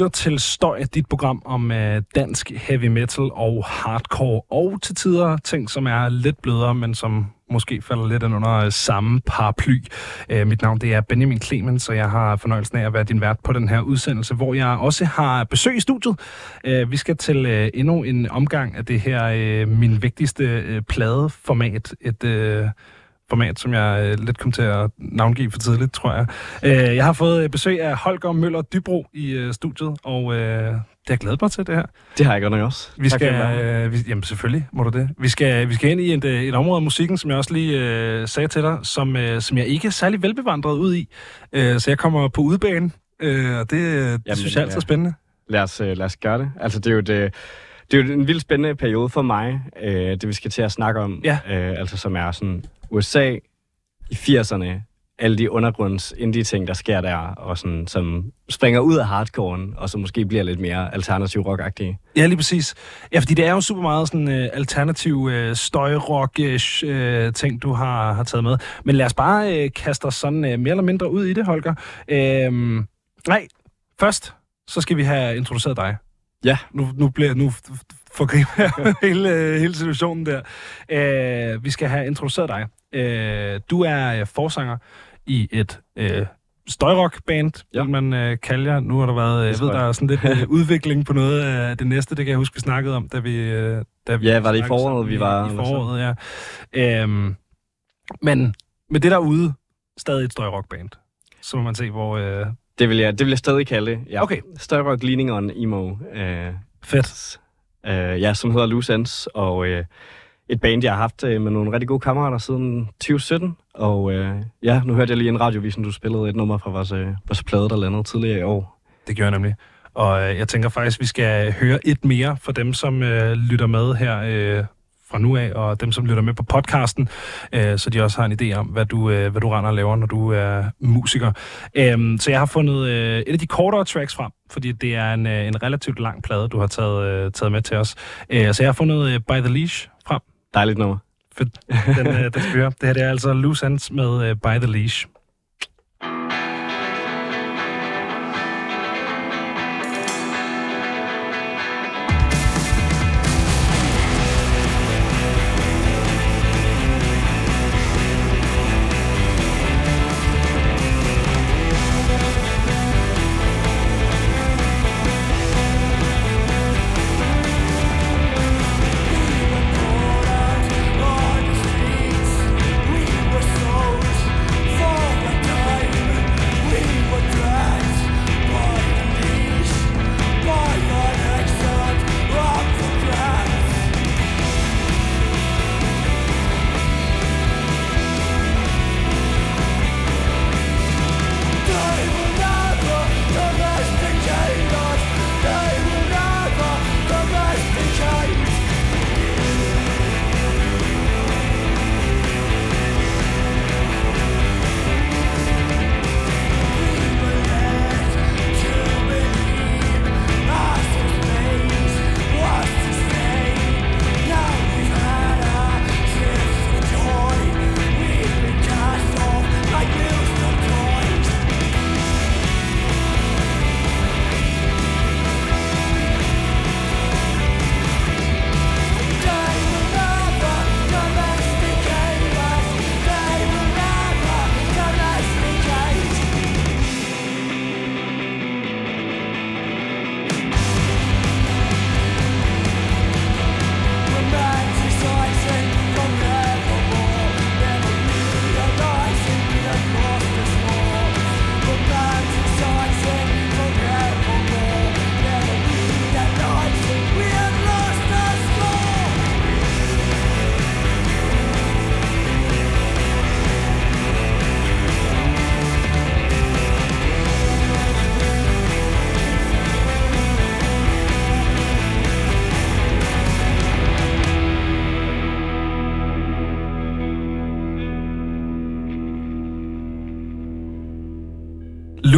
lytter til Støj, dit program om øh, dansk heavy metal og hardcore, og til tider ting, som er lidt blødere, men som måske falder lidt ind under øh, samme paraply. Øh, mit navn det er Benjamin Clemens, og jeg har fornøjelsen af at være din vært på den her udsendelse, hvor jeg også har besøg i studiet. Øh, vi skal til øh, endnu en omgang af det her øh, min vigtigste øh, pladeformat. Et... Øh, format, som jeg øh, lidt kom til at navngive for tidligt, tror jeg. Øh, jeg har fået besøg af Holger Møller Dybro i øh, studiet, og øh, det har jeg glædet mig til, det her. Det har jeg godt nok også. Vi skal, øh, vi, jamen selvfølgelig må du det. Vi skal, vi skal ind i et, øh, et område af musikken, som jeg også lige øh, sagde til dig, som, øh, som jeg ikke er særlig velbevandret ud i. Øh, så jeg kommer på udebane, øh, og det, det jamen, synes jeg er altid spændende. Lad os, øh, lad os gøre det. Altså, det er jo det... Det er jo en vildt spændende periode for mig, øh, det vi skal til at snakke om, ja. øh, altså som er sådan USA i 80'erne, alle de undergrunds indie-ting, der sker der, og sådan, som springer ud af hardcoren, og som måske bliver lidt mere alternativ rock Ja, lige præcis. Ja, fordi det er jo super meget sådan uh, alternativ uh, støjrock uh, ting, du har, har taget med. Men lad os bare uh, kaste os sådan uh, mere eller mindre ud i det, Holger. Uh, nej, først så skal vi have introduceret dig. Ja. Nu, nu, bliver, nu forgriber jeg hele, hele situationen der. Uh, vi skal have introduceret dig. Uh, du er uh, forsanger i et uh, støjrock-band, ja. vil man uh, kalde jer. Nu har der været, jeg ved, der er sådan lidt uh, udvikling på noget af det næste, det kan jeg huske, vi snakkede om, da vi... Uh, da vi ja, var det i foråret, vi var? I, i foråret, ja. Uh, men med det derude, stadig et støjrock-band. Så må man se, hvor... Uh, det vil jeg, det vil jeg stadig kalde det, ja. Okay. Støjrock leaning on emo. Uh, Fedt. Uh, ja, som hedder Loose Ends, og uh, et band, jeg har haft øh, med nogle rigtig gode kammerater siden 2017. Og øh, ja, nu hørte jeg lige en radiovisen, du spillede et nummer fra vores, øh, vores plade, der landede tidligere i år. Det gjorde jeg nemlig. Og øh, jeg tænker faktisk, vi skal høre et mere for dem, som øh, lytter med her øh, fra nu af, og dem, som lytter med på podcasten, øh, så de også har en idé om, hvad du, øh, hvad du render og laver, når du er musiker. Øh, så jeg har fundet øh, et af de kortere tracks frem, fordi det er en, øh, en relativt lang plade, du har taget, øh, taget med til os. Øh, så jeg har fundet øh, By the Leash. Dejligt nummer. Fedt. Den, øh, den spyrer. Det her det er altså Loose Ends med øh, By the Leash.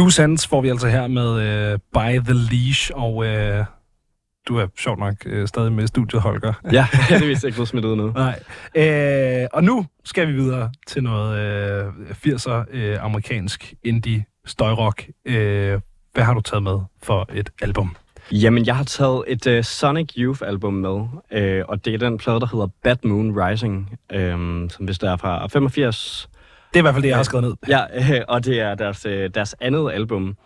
Loose Ends får vi altså her med uh, By the Leash, og uh, du er sjovt nok uh, stadig med studiet, Holger. Ja, det er vist ikke blevet smidt ud nu. Nej. Uh, og nu skal vi videre til noget uh, 80'er uh, amerikansk indie støjrock. Uh, hvad har du taget med for et album? Jamen, jeg har taget et uh, Sonic Youth-album med, uh, og det er den plade, der hedder Bad Moon Rising, um, som hvis der er fra 85. Det er i hvert fald det, jeg har skrevet ned. Ja, og det er deres, uh, deres andet album.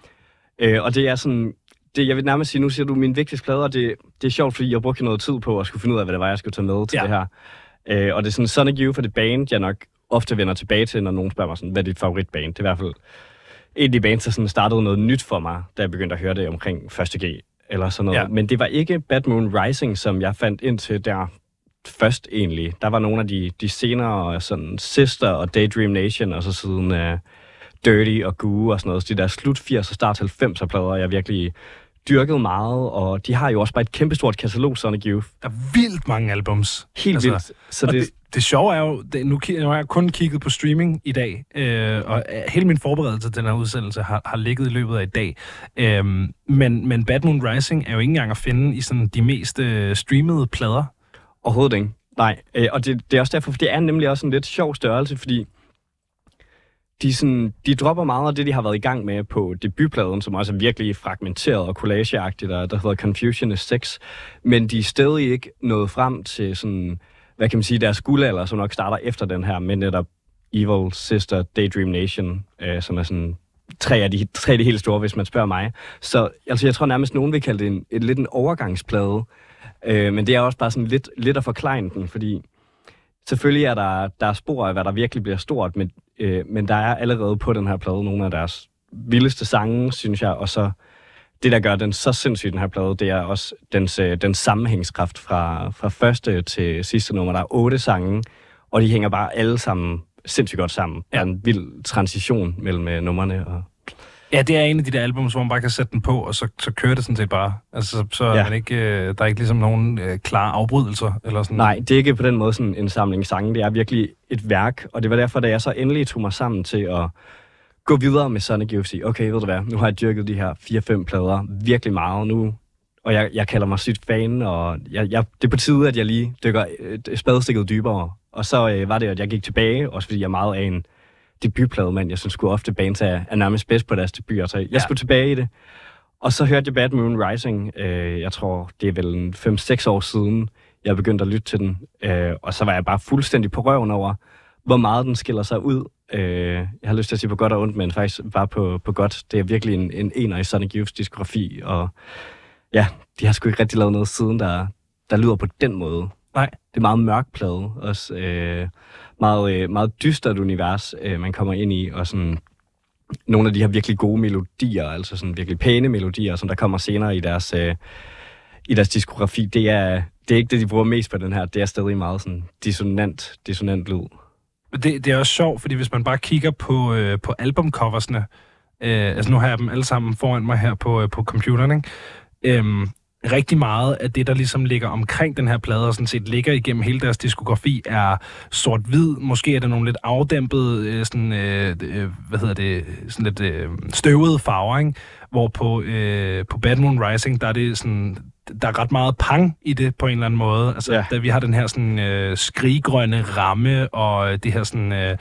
Uh, og det er sådan, det, jeg vil nærmest sige, nu siger du min vigtigste plade, og det, det er sjovt, fordi jeg brugte noget tid på at skulle finde ud af, hvad det var, jeg skulle tage med til ja. det her. Uh, og det er sådan Sonic Youth for det band, jeg nok ofte vender tilbage til, når nogen spørger mig sådan, hvad er dit favoritband? Det er i hvert fald en af de bands, der sådan startede noget nyt for mig, da jeg begyndte at høre det omkring 1. G eller sådan noget. Ja. Men det var ikke Bad Moon Rising, som jeg fandt ind til der først egentlig. Der var nogle af de, de senere, sådan Sister og Daydream Nation, og så siden uh, Dirty og Goo og sådan noget. Så de der slut 80'er og start 90'er plader, jeg virkelig dyrket meget, og de har jo også bare et kæmpestort katalog, Sonic Youth. Der er vildt mange albums. Helt altså, vildt. Så det, det, det sjove er jo, det, nu, nu har jeg kun kigget på streaming i dag, øh, og hele min forberedelse til den her udsendelse har, har ligget i løbet af i dag. Øh, men, men Bad Moon Rising er jo ikke engang at finde i sådan de mest øh, streamede plader. Overhovedet ikke. Nej, øh, og det, det er også derfor, for det er nemlig også en lidt sjov størrelse, fordi de, sådan, de dropper meget af det, de har været i gang med på debutpladen, som også er virkelig fragmenteret og collageagtigt, der, der hedder Confusion is Sex. Men de er stadig ikke nået frem til sådan, hvad kan man sige, deres guldalder, som nok starter efter den her, med netop Evil Sister, Daydream Nation, øh, som er sådan tre af, de, tre af de helt store, hvis man spørger mig. Så altså, jeg tror nærmest, nogen vil kalde det en, et, lidt en overgangsplade. Øh, men det er også bare sådan lidt, lidt at forklare den, fordi selvfølgelig er der, der er spor af, hvad der virkelig bliver stort, men, øh, men der er allerede på den her plade nogle af deres vildeste sange, synes jeg, og så det, der gør den så sindssyg, den her plade, det er også dens, øh, den sammenhængskraft fra, fra første til sidste nummer. Der er otte sange, og de hænger bare alle sammen sindssygt godt sammen. Der er en vild transition mellem øh, numrene. Og... Ja, det er en af de der album, hvor man bare kan sætte den på, og så, så kører det sådan set bare. Altså, så ja. er man ikke, øh, der er ikke ligesom nogen øh, klare afbrydelser. Eller sådan. Nej, det er ikke på den måde sådan en samling sange. Det er virkelig et værk, og det var derfor, da jeg så endelig tog mig sammen til at gå videre med Sonic Youth. Okay, ved du hvad, nu har jeg dyrket de her 4-5 plader virkelig meget nu, og jeg, jeg kalder mig sygt fan, og jeg, jeg, det er på tide, at jeg lige dykker et spadestikket dybere. Og så øh, var det, at jeg gik tilbage, også fordi jeg er meget af en debutplade, men jeg synes sgu ofte bands er, er nærmest bedst på deres debut, så jeg ja. skulle tilbage i det. Og så hørte jeg Bad Moon Rising, øh, jeg tror, det er vel 5-6 år siden, jeg begyndte at lytte til den. Øh, og så var jeg bare fuldstændig på røven over, hvor meget den skiller sig ud. Øh, jeg har lyst til at sige på godt og ondt, men faktisk bare på, på godt. Det er virkelig en, en ener i Sonic Youths diskografi, og ja, de har sgu ikke rigtig lavet noget siden, der, der lyder på den måde. Nej. Det er meget mørk plade, også øh, meget, øh, meget dystert univers, øh, man kommer ind i, og sådan nogle af de her virkelig gode melodier, altså sådan virkelig pæne melodier, som der kommer senere i deres, øh, i deres diskografi, det er, det er ikke det, de bruger mest på den her. Det er stadig meget sådan dissonant, dissonant lyd. Det, det er også sjovt, fordi hvis man bare kigger på, øh, på albumcoversne, øh, altså nu har jeg dem alle sammen foran mig her på, øh, på computeren, ikke? Øhm, rigtig meget af det, der ligesom ligger omkring den her plade, og sådan set ligger igennem hele deres diskografi, er sort-hvid. Måske er der nogle lidt afdæmpede, øh, sådan, øh, øh, hvad hedder det, sådan lidt øh, støvede farver, ikke? Hvor på, øh, på Bad Moon Rising, der er det sådan, der er ret meget pang i det på en eller anden måde. Altså, ja. da vi har den her sådan øh, skriggrønne ramme, og det her sådan, øh, der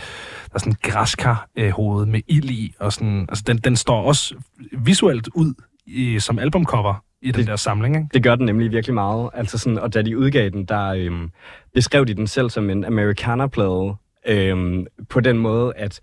er sådan græskar øh, hoved med ild i, og sådan, altså den, den står også visuelt ud i, som albumcover i den det, der samling, ikke? Det gør den nemlig virkelig meget. Altså sådan, og da de udgav den, der øhm, beskrev de den selv som en Americana-plade, øhm, på den måde, at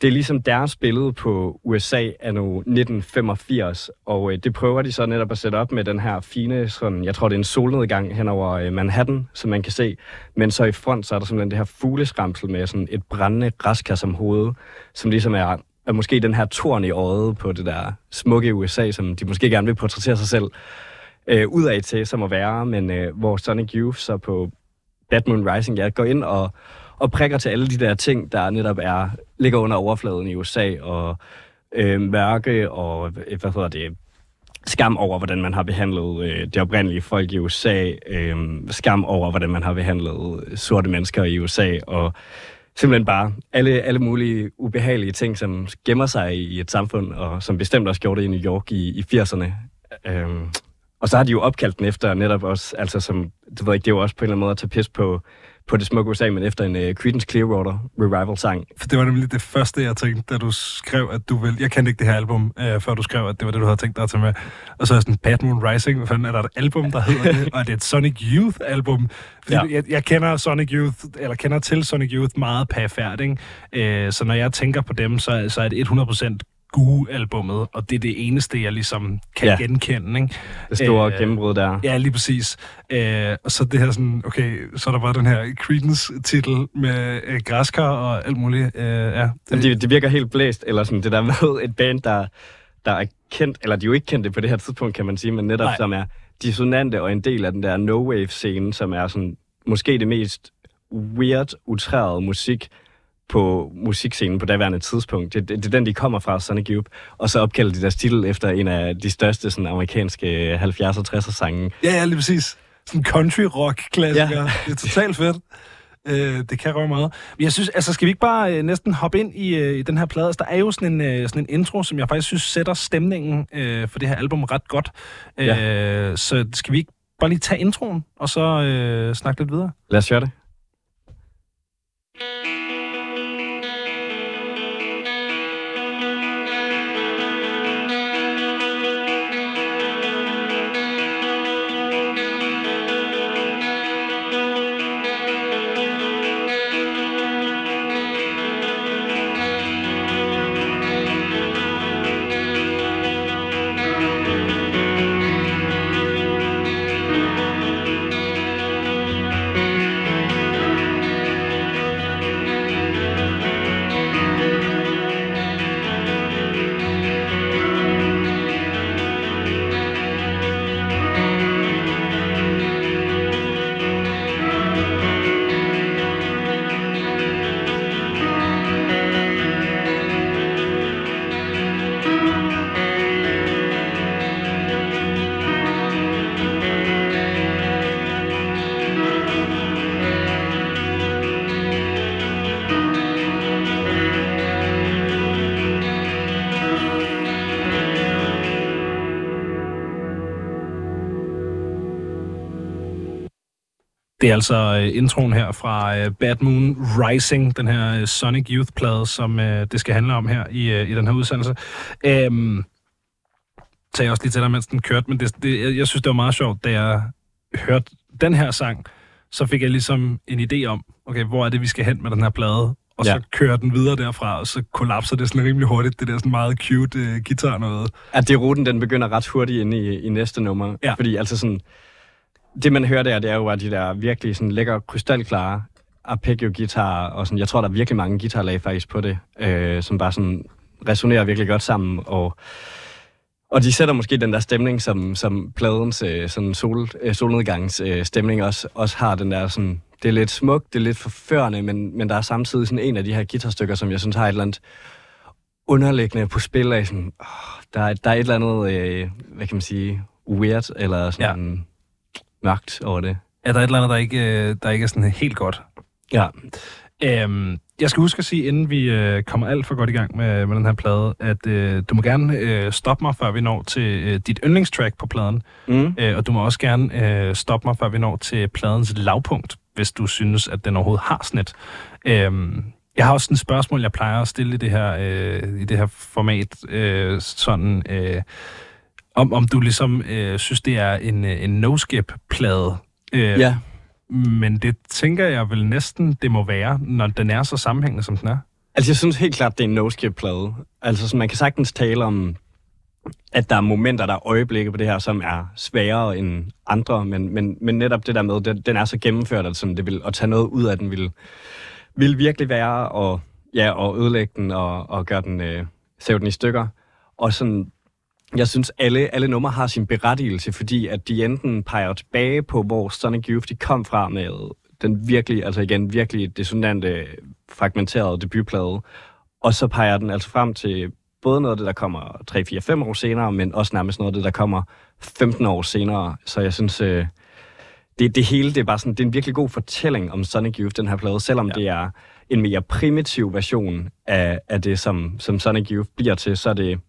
det er ligesom deres billede på USA af nu 1985, og øh, det prøver de så netop at sætte op med den her fine, sådan, jeg tror det er en solnedgang hen over øh, Manhattan, som man kan se, men så i front, så er der simpelthen det her fugleskramsel med sådan et brændende græskar som hoved, som ligesom er er måske den her torn i øjet på det der smukke USA, som de måske gerne vil portrættere sig selv øh, af til, som at være, men øh, hvor Sonic Youth så på Batman Rising, ja, går ind og, og prikker til alle de der ting, der netop er, ligger under overfladen i USA, og øh, mørke, og øh, hvad hedder det, skam over, hvordan man har behandlet øh, det oprindelige folk i USA, øh, skam over, hvordan man har behandlet sorte mennesker i USA, og simpelthen bare alle, alle mulige ubehagelige ting, som gemmer sig i et samfund, og som bestemt også gjorde det i New York i, i 80'erne. Øhm, Og så har de jo opkaldt den efter netop også, altså som, det ved ikke, det er jo også på en eller anden måde at tage pis på, på det smukke USA, men efter en uh, Creedence Clearwater Revival-sang. For det var nemlig det første, jeg tænkte, da du skrev, at du vil... Jeg kendte ikke det her album, uh, før du skrev, at det var det, du havde tænkt dig at tage med. Og så er sådan Bad Moon Rising. Hvad fanden er der et album, der hedder det? Og det er et Sonic Youth-album. Fordi ja. jeg, jeg, kender Sonic Youth, eller kender til Sonic Youth meget pæfærd, ikke? Uh, så når jeg tænker på dem, så, så er det 100% Goo-albummet, og det er det eneste, jeg ligesom kan ja. genkende. Ikke? Det store øh, gennembrud der. Ja, lige præcis. Øh, og så det her sådan, okay, så er der bare den her Creedence-titel med øh, græskar og alt muligt. Øh, ja, det... Det, det virker helt blæst, eller sådan det der med et band, der, der er kendt, eller de er jo ikke kendte på det her tidspunkt, kan man sige, men netop Nej. som er dissonante og en del af den der no-wave-scene, som er sådan måske det mest weird, utrærede musik, på musikscenen på daværende tidspunkt. Det, det, det er den, de kommer fra, Sonic Youth. Og så opkalder de deres titel efter en af de største sådan, amerikanske 70'er og 60'er sange. Ja, ja, lige præcis. Sådan country rock klassiker. Ja. Det er totalt fedt. Øh, det kan røre meget. Men jeg synes, altså skal vi ikke bare øh, næsten hoppe ind i, øh, i den her plade? Altså, der er jo sådan en, øh, sådan en intro, som jeg faktisk synes sætter stemningen øh, for det her album ret godt. Ja. Øh, så skal vi ikke bare lige tage introen, og så øh, snakke lidt videre? Lad os gøre det. Det er altså øh, introen her fra øh, Bad Moon Rising, den her øh, Sonic Youth-plade, som det skal handle om her i, i den her udsendelse. Øhm, tager jeg også lige til dig, mens den kørte, men det, det, jeg synes, det var meget sjovt, da jeg hørte den her sang, så fik jeg ligesom en idé om, okay, hvor er det, vi skal hen med den her plade? Og ja. så kører den videre derfra, og så kollapser det sådan rimelig hurtigt, det der sådan meget cute uh, guitar noget. Ja, det ruten, den begynder ret hurtigt ind i, i næste nummer. Ja. Fordi altså sådan, det man hører der, det er jo at de der virkelig sådan lækker krystalklare arpeggio-guitar, og sådan, jeg tror, der er virkelig mange guitarlag faktisk på det, øh, som bare sådan resonerer virkelig godt sammen, og, og de sætter måske den der stemning, som, som pladens øh, sådan sol, øh, solnedgangs øh, stemning også, også har den der sådan, det er lidt smukt, det er lidt forførende, men, men der er samtidig sådan en af de her guitarstykker, som jeg synes har et eller andet underliggende på spil af sådan, oh, der, er, der er et eller andet, øh, hvad kan man sige, weird, eller sådan, ja mørkt over det. Er der et eller andet, der ikke, øh, der ikke er sådan helt godt? Ja. Øhm, jeg skal huske at sige, inden vi øh, kommer alt for godt i gang med, med den her plade, at øh, du må gerne øh, stoppe mig, før vi når til øh, dit yndlingstrack på pladen. Mm. Øh, og du må også gerne øh, stoppe mig, før vi når til pladens lavpunkt, hvis du synes, at den overhovedet har sådan et. Øhm, jeg har også et spørgsmål, jeg plejer at stille i det her, øh, i det her format. Øh, sådan... Øh, om, om du ligesom øh, synes, det er en, øh, en no-skip-plade. Øh, ja. Men det tænker jeg vel næsten, det må være, når den er så sammenhængende, som den er. Altså, jeg synes helt klart, det er en no-skip-plade. Altså, så man kan sagtens tale om, at der er momenter, der er øjeblikke på det her, som er sværere end andre, men, men, men netop det der med, den, den er så gennemført, at, sådan, det vil, at tage noget ud af den vil, vil virkelig være og, ja, og ødelægge den og, og gøre den, øh, sæve den i stykker. Og sådan, jeg synes, alle, alle numre har sin berettigelse, fordi at de enten peger tilbage på, hvor Sonic Youth de kom fra med den virkelig, altså igen, virkelig dissonante, fragmenterede debutplade, og så peger den altså frem til både noget af det, der kommer 3, 4, 5 år senere, men også nærmest noget af det, der kommer 15 år senere. Så jeg synes, øh, det, det hele, det er bare sådan, det er en virkelig god fortælling om Sonic Youth, den her plade, selvom ja. det er en mere primitiv version af, af det, som, som Sonic Youth bliver til, så er det,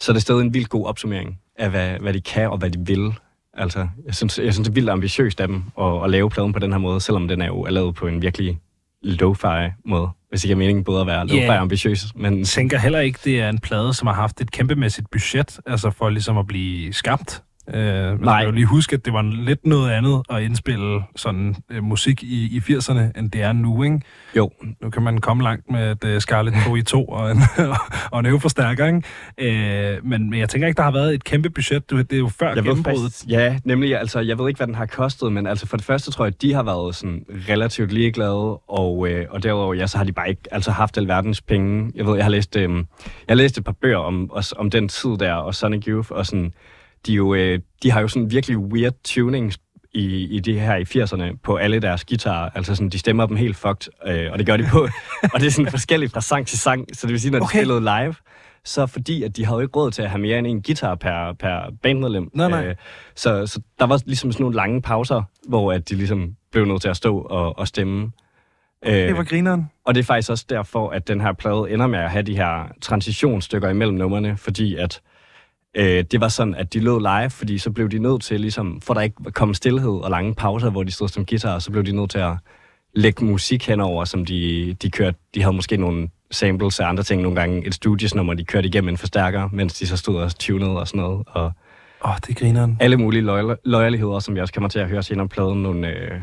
så er det stadig en vildt god opsummering af, hvad, hvad de kan og hvad de vil Altså, jeg synes, jeg synes det er vildt ambitiøst af dem at, at lave pladen på den her måde, selvom den er jo er lavet på en virkelig lo-fi måde, hvis ikke er meningen både at være lo-fi Ja. ambitiøs, men Jeg tænker heller ikke, det er en plade, som har haft et kæmpemæssigt budget, altså for ligesom at blive skabt. Øh, man Nej. skal jo lige huske, at det var lidt noget andet at indspille sådan øh, musik i, i 80'erne, end det er nu, ikke? jo, Nu kan man komme langt med et uh, Scarlett 2 i 2 og en, og en øveforstærker, ikke? Øh, men, men jeg tænker ikke, der har været et kæmpe budget. Du, det er jo før Jeg gennembruddet. ja, nemlig, altså, jeg ved ikke, hvad den har kostet, men altså, for det første tror jeg, at de har været sådan relativt ligeglade, og, øh, og derudover, ja, så har de bare ikke altså, haft alverdens penge. Jeg ved, jeg har læst, øh, jeg har læst et par bøger om, også, om den tid der, og Sonic Youth, og sådan, de, jo, øh, de har jo sådan virkelig weird tunings i, i det her i 80'erne på alle deres guitarer. Altså sådan, de stemmer dem helt fucked, øh, og det gør de på. og det er sådan forskelligt fra sang til sang, så det vil sige, når de Okay. spillede live, så fordi, at de havde jo ikke råd til at have mere end en guitar per, per bandmedlem. Nej, nej. Øh, så, så der var ligesom sådan nogle lange pauser, hvor at de ligesom blev nødt til at stå og, og stemme. Det var Øh, grineren. og det er faktisk også derfor, at den her plade ender med at have de her transitionsstykker imellem numrene, fordi at øh, det var sådan, at de lød live, fordi så blev de nødt til, ligesom, for der ikke kom stillhed og lange pauser, hvor de stod som guitar, så blev de nødt til at lægge musik henover, som de, de kørte. De havde måske nogle samples af andre ting nogle gange. Et studiesnummer, de kørte igennem en forstærker, mens de så stod og tunede og sådan noget. Og Åh, oh, det er grineren. alle mulige loyal- loyaligheder, som jeg også kommer til at høre senere på pladen. Nogle, øh,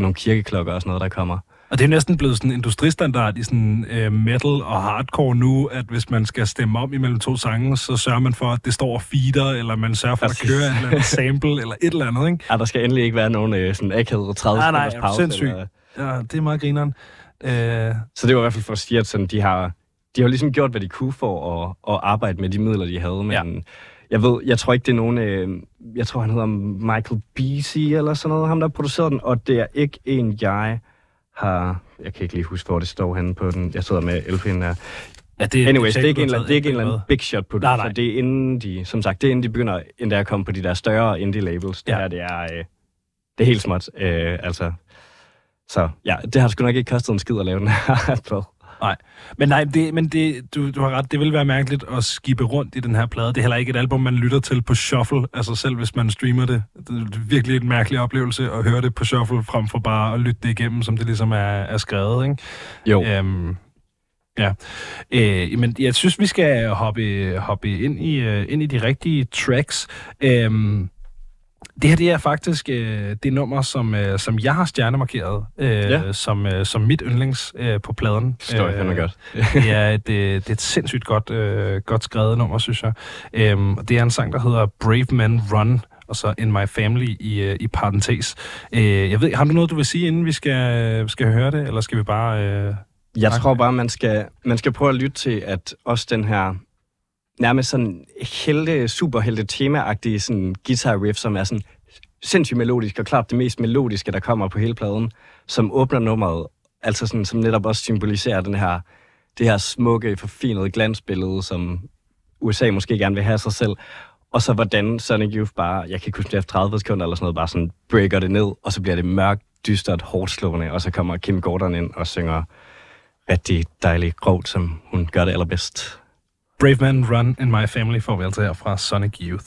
nogle kirkeklokker og sådan noget, der kommer. Og det er næsten blevet sådan en industristandard i sådan uh, metal og hardcore nu, at hvis man skal stemme om imellem to sange, så sørger man for, at det står feeder, eller man sørger for Præcis. at køre en eller anden sample, eller et eller andet, ikke? Ja, der skal endelig ikke være nogen øh, sådan akavet 30 Nej, nej, pause. sindssyg? Eller, Ja, det er meget grineren. Uh, så det var i hvert fald for at sige, at sådan, de har, de har ligesom gjort, hvad de kunne for at, at arbejde med de midler, de havde. Men Ja. jeg ved, jeg tror ikke, det er nogen... Øh, jeg tror, han hedder Michael Beasy eller sådan noget, ham der producerede den, og det er ikke en, jeg har... Jeg kan ikke lige huske, hvor det står henne på den. Jeg sidder med LP'en der. ja, det, Anyways, det er ikke en, det er ikke en eller anden big shot på det. Nej, nej. Det er inden de, som sagt, det er inden de begynder endda at komme på de der større indie labels. Det Ja. her, det er, øh, det er helt småt. Øh, altså, så ja, det har sgu nok ikke kostet en skid at lave den her. Nej, men nej, det, men det, du, du har ret, det vil være mærkeligt at skippe rundt i den her plade. Det er heller ikke et album, man lytter til på shuffle, altså selv hvis man streamer det. Det er virkelig en mærkelig oplevelse at høre det på shuffle, frem for bare at lytte det igennem, som det ligesom er, er skrevet, ikke? Jo. Øhm, ja. Øh, men jeg synes, vi skal hoppe, hoppe ind, i, øh, ind i de rigtige tracks. Øhm, det her det er faktisk øh, det nummer, som, øh, som jeg har stjernemarkeret øh, Ja. som, øh, som mit yndlings øh, på pladen. Det står jeg fandme godt. det, er et, øh, det er et sindssygt godt, øh, godt skrevet nummer, synes jeg. Og det er en sang, der hedder Brave Men Run, og så In My Family i, øh, i parentes. Øh, jeg ved, har du noget, du vil sige, inden vi skal, skal høre det, eller skal vi bare... Øh... Jeg tror bare, man skal, man skal prøve at lytte til, at også den her nærmest sådan helte, superhelte temaagtige sådan guitar riff, som er sådan sindssygt melodisk, og klart det mest melodiske, der kommer på hele pladen, som åbner nummeret, altså sådan, som netop også symboliserer den her, det her smukke, forfinede glansbillede, som USA måske gerne vil have sig selv, og så hvordan Sonic Youth bare, jeg kan ikke huske det efter 30 sekunder eller sådan noget, bare sådan breaker det ned, og så bliver det mørkt, dystert, hårdt slående, og så kommer Kim Gordon ind og synger rigtig dejligt grovt, som hun gør det allerbedst. Brave Man Run In My Family får vi altså her fra Sonic Youth.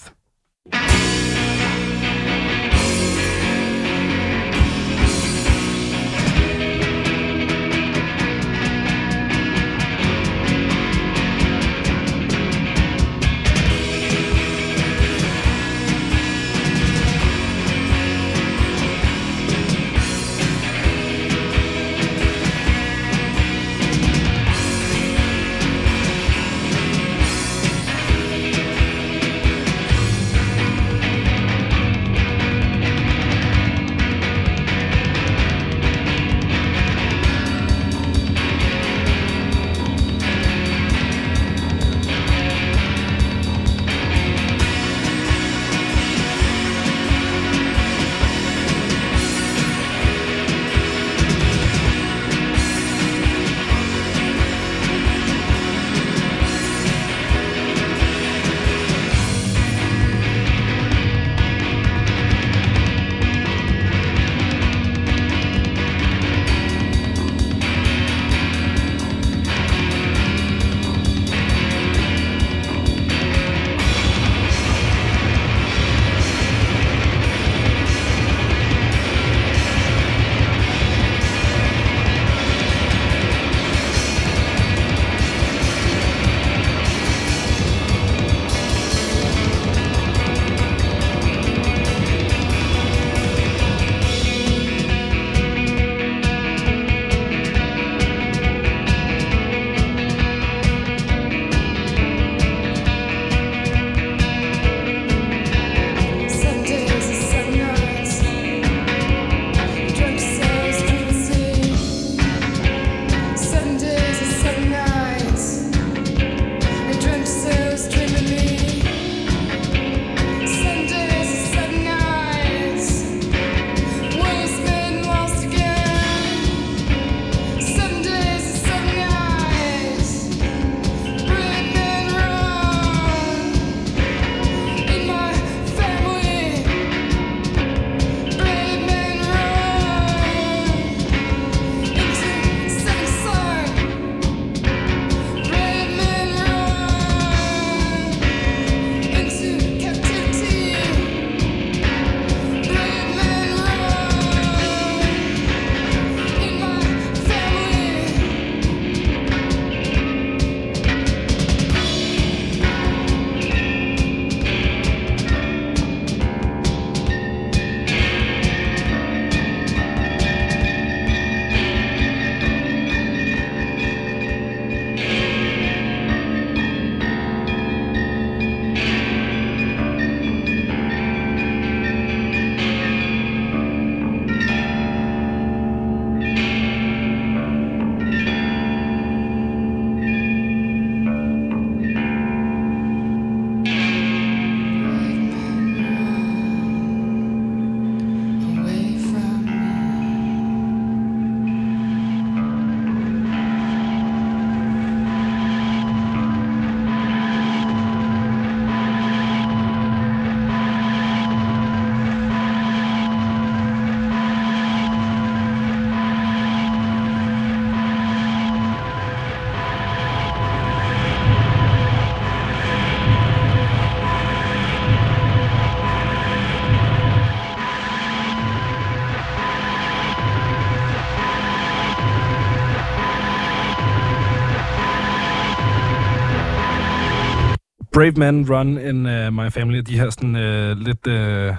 Brave Man, Run in uh, My Family, de her sådan uh, lidt uh,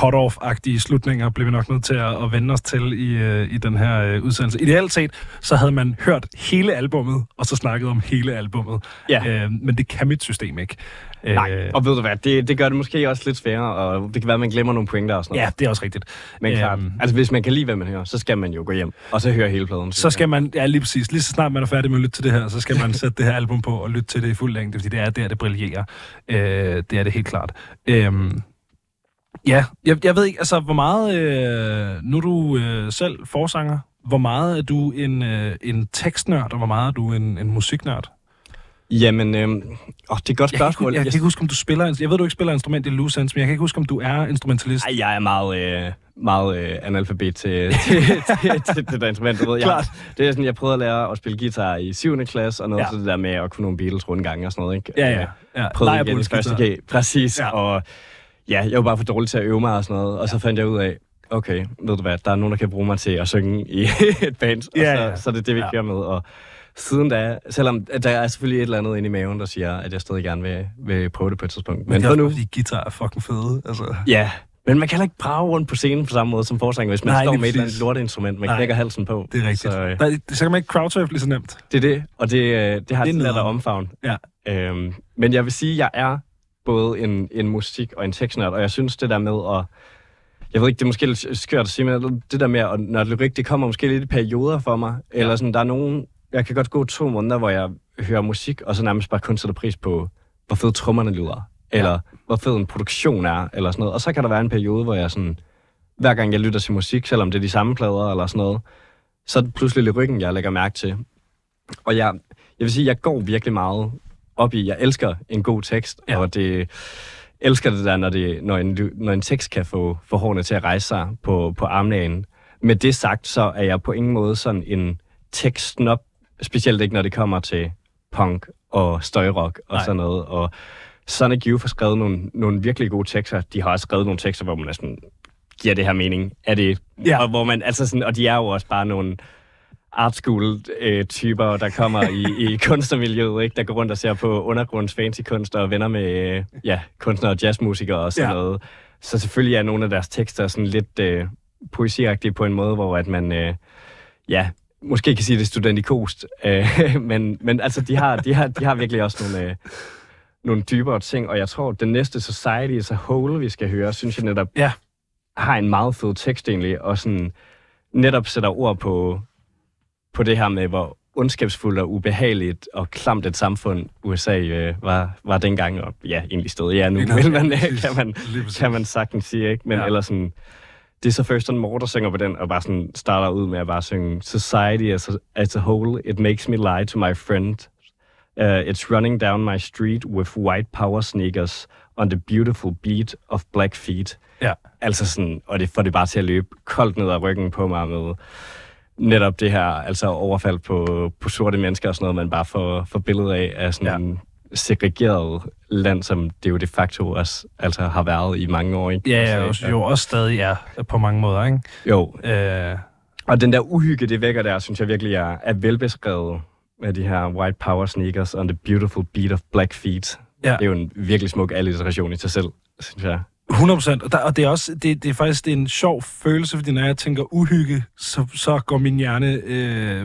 cut-off-agtige slutninger, bliver vi nok nødt til at, at vende os til i, uh, i den her uh, udsendelse. Ideelt set, så havde man hørt hele albummet, og så snakket om hele albummet. Ja. Uh, men det kan mit system ikke. Nej, og ved du hvad, det, det gør det måske også lidt sværere, og det kan være, at man glemmer nogle pointer og sådan noget. Ja, det er også rigtigt. Men klart, Øhm. altså hvis man kan lide, hvad man hører, så skal man jo gå hjem, og så høre hele pladen. Så skal man, ja lige præcis, lige så snart man er færdig med at lytte til det her, så skal man sætte det her album på og lytte til det i fuld længde, fordi det er der, det brillerer. Øh, det er det helt klart. Øh, ja, jeg, jeg ved ikke, altså hvor meget, øh, nu er du øh, selv forsanger, hvor meget er du en, øh, en tekstnørd, og hvor meget er du en, en musiknørd? Jamen, øhm, åh, det er et godt Jeg kan, spørgsmål. ikke, jeg kan ikke huske, om du spiller, jeg ved, du ikke spiller instrument i Loose Ends, men jeg kan ikke huske, om du er instrumentalist. Ej, jeg er meget, øh, meget øh, analfabet til, til, til, til det der instrument. Du ved, jeg, Klart. det er sådan, jeg prøvede at lære at spille guitar i 7. klasse, og noget Ja. til det der med at kunne nogle Beatles rundgange og sådan noget. Ikke? Ja, ja. Øh, ja. Prøvede igen i første G. Præcis, ja. og ja, jeg var bare for dårlig til at øve mig og sådan noget, og så fandt jeg ud af, okay, ved du hvad, der er nogen, der kan bruge mig til at synge i et band, og Ja, så, ja. så er det det, vi Ja. kører med, og siden da, selvom at der er selvfølgelig et eller andet inde i maven, der siger, at jeg stadig gerne vil, vil prøve det på et tidspunkt. Men Men det er nu, fordi guitar er fucking fede. Altså. Ja, men man kan heller ikke brage rundt på scenen på samme måde som forsanger, hvis man Nej, står med et eller andet præcis. lorteinstrument, man Nej. knækker halsen på. Det er rigtigt. Så, øh, Der, så kan man ikke crowdsurfe lige så nemt. det er det, og det, øh, det har Det det lært at omfavne. Ja. Øhm, men jeg vil sige, at jeg er både en, en musik- og en tekstnørd, og jeg synes det der med at... Jeg ved ikke, det er måske lidt skørt at sige, men det der med at nørde lyrik, det kommer måske lidt i perioder for mig. Ja. Eller sådan, der er nogen... Jeg kan godt gå to måneder, hvor jeg hører musik, og så nærmest bare kun sætter pris på, hvor fed trommerne lyder. Eller ja. hvor fed en produktion er, eller sådan noget. Og så kan der være en periode, hvor jeg sådan... Hver gang jeg lytter til musik, selvom det er de samme plader eller sådan noget, så er det pludselig lyrikken, jeg lægger mærke til. Og jeg, jeg vil sige, jeg går virkelig meget op i, jeg elsker en god tekst, Ja. og det elsker det der, når, det, når, en, når en tekst kan få, få hårene til at rejse sig på, på armlægen. Med det sagt, så er jeg på ingen måde sådan en tekstnop, specielt ikke når det kommer til punk og støjrock og Nej. Sådan noget. Og Sonic Youth har skrevet nogle, nogle virkelig gode tekster. De har også skrevet nogle tekster, hvor man næsten giver det her mening. Er det, Ja. og, hvor man, altså sådan, og de er jo også bare nogle art school øh, typer, der kommer i, i kunstnermiljøet, ikke? der går rundt og ser på undergrunds fancy kunst og venner med øh, ja, kunstnere og jazzmusikere og sådan Ja. noget. Så selvfølgelig er nogle af deres tekster sådan lidt øh, poesiagtige på en måde, hvor at man, øh, ja, måske kan sige det er studentikost, øh, men, men altså, de har, de, har, de har virkelig også nogle, øh, nogle dybere ting, og jeg tror, den næste Society as a Whole, vi skal høre, synes jeg netop Ja. har en meget fed tekst egentlig, og sådan netop sætter ord på, på det her med, hvor ondskabsfuldt og ubehageligt og klamt et samfund USA øh, var, var dengang, og ja, egentlig stadig ja nu, vil man, kan, man, kan man sagtens sige, ikke? Men Ja. ellers sådan, det er så først en mor, der synger på den, og bare sådan starter ud med at bare synge Society as a, as a whole, it makes me lie to my friend. Uh, it's running down my street with white power sneakers on the beautiful beat of black feet. Ja. Altså sådan, og det får det bare til at løbe koldt ned ad ryggen på mig med netop det her, altså overfald på, på sorte mennesker og sådan noget, man bare får, får billedet af, af sådan en segregeret land, som det jo de facto også altså har været i mange år, ikke? Ja, Altså, ja, jo, jo også stadig er på mange måder, ikke? Jo, Øh, og den der uhygge, det vækker der, synes jeg virkelig er, er velbeskrevet med de her white power sneakers on the beautiful beat of black feet. Ja. Det er jo en virkelig smuk alliteration i sig selv, synes jeg. 100 procent. Og, der- og det er også det, det er faktisk det er en sjov følelse, fordi når jeg tænker uhygge, så, så går min hjerne øh,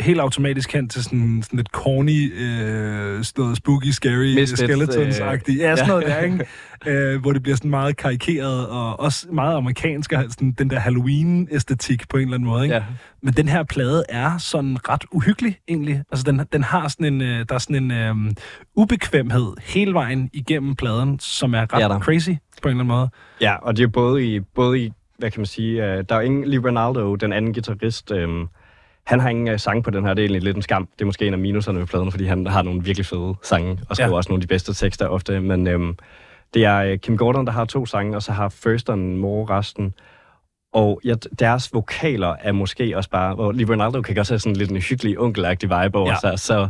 helt automatisk hen til sådan, sådan lidt corny, øh, sådan noget spooky, scary, skeletons-agtigt. Ja, sådan ja. noget der, ikke? Øh, hvor det bliver sådan meget karikeret, og også meget amerikansk, og sådan den der Halloween-æstetik på en eller anden måde, ikke? Ja. Men den her plade er sådan ret uhyggelig, egentlig. Altså, den, den har sådan en, øh, der er sådan en øh, ubekvemhed hele vejen igennem pladen, som er ret Ja, der. crazy på en eller anden måde. Ja, og det er både i, både i hvad kan man sige, uh, der er ingen, Lee Ronaldo, den anden guitarist, um, han har ingen uh, sang på den her, det er egentlig lidt en skam. Det er måske en af minuserne ved pladen, fordi han har nogle virkelig fede sange, og skriver Ja. også nogle af de bedste tekster ofte, men um, det er uh, Kim Gordon, der har to sange, og så har Thurston Moore resten. Og ja, deres vokaler er måske også bare, hvor Lee Ronaldo kan godt have sådan lidt en hyggelig, onkelagtig vibe over Ja. sig, så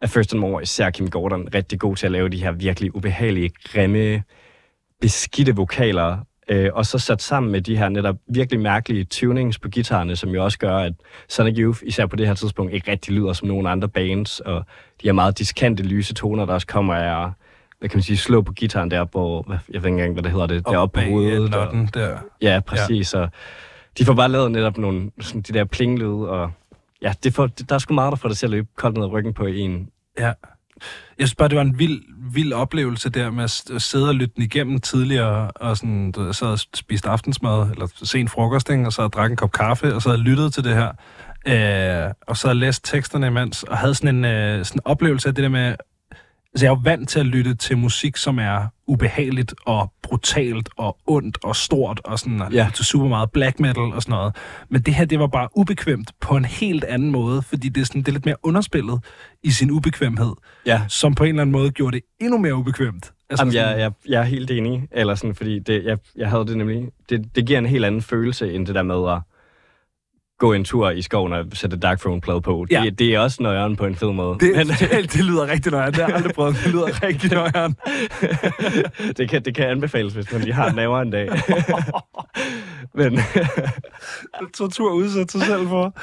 er Thurston Moore, især Kim Gordon, rigtig god til at lave de her virkelig ubehagelige, grimme, beskidte vokaler, øh, og så sat sammen med de her netop virkelig mærkelige tunings på guitarerne, som jo også gør, at Sonic Youth, især på det her tidspunkt, ikke rigtig lyder som nogen andre bands, og de her meget diskante lyse toner, der også kommer af hvad kan man sige, slå på gitaren der, hvad, jeg ved ikke engang, hvad det hedder det, deroppe på hovedet. notten der. Ja, præcis. Ja. Og de får bare lavet netop nogle, sådan de der plinglyde, og ja, det får, der er sgu meget, der får det til at løbe koldt ned ad ryggen på en. Ja. Jeg synes bare, det var en vild, vild oplevelse der med at sidde og lytte den igennem tidligere, og sådan, jeg sad og spiste aftensmad, eller sen frokost, ikke? og så drak en kop kaffe, og så lyttede til det her, øh, og så læste teksterne imens, og havde sådan en, øh, sådan en oplevelse af det der med, Altså, jeg er jo vant til at lytte til musik, som er ubehageligt og brutalt og ondt og stort og sådan og Ja. til super meget black metal og sådan noget. Men det her, det var bare ubekvemt på en helt anden måde, fordi det er, sådan, det er lidt mere underspillet i sin ubekvemhed, Ja, som på en eller anden måde gjorde det endnu mere ubekvemt. Altså, Jamen, jeg, jeg, jeg er helt enig, eller sådan, fordi det, jeg, jeg havde det nemlig, det, det giver en helt anden følelse, end det der med at gå en tur i skoven og sætte Dark Throne-plade på. Ja. Det, det er også nøjeren på en fed måde. det, Men, det, det lyder rigtig nøjeren. Det har jeg aldrig prøvet. Det lyder rigtig nøjeren. det, kan, det kan anbefales, hvis man lige har naver en dag. Men tortur udsætte sig selv for.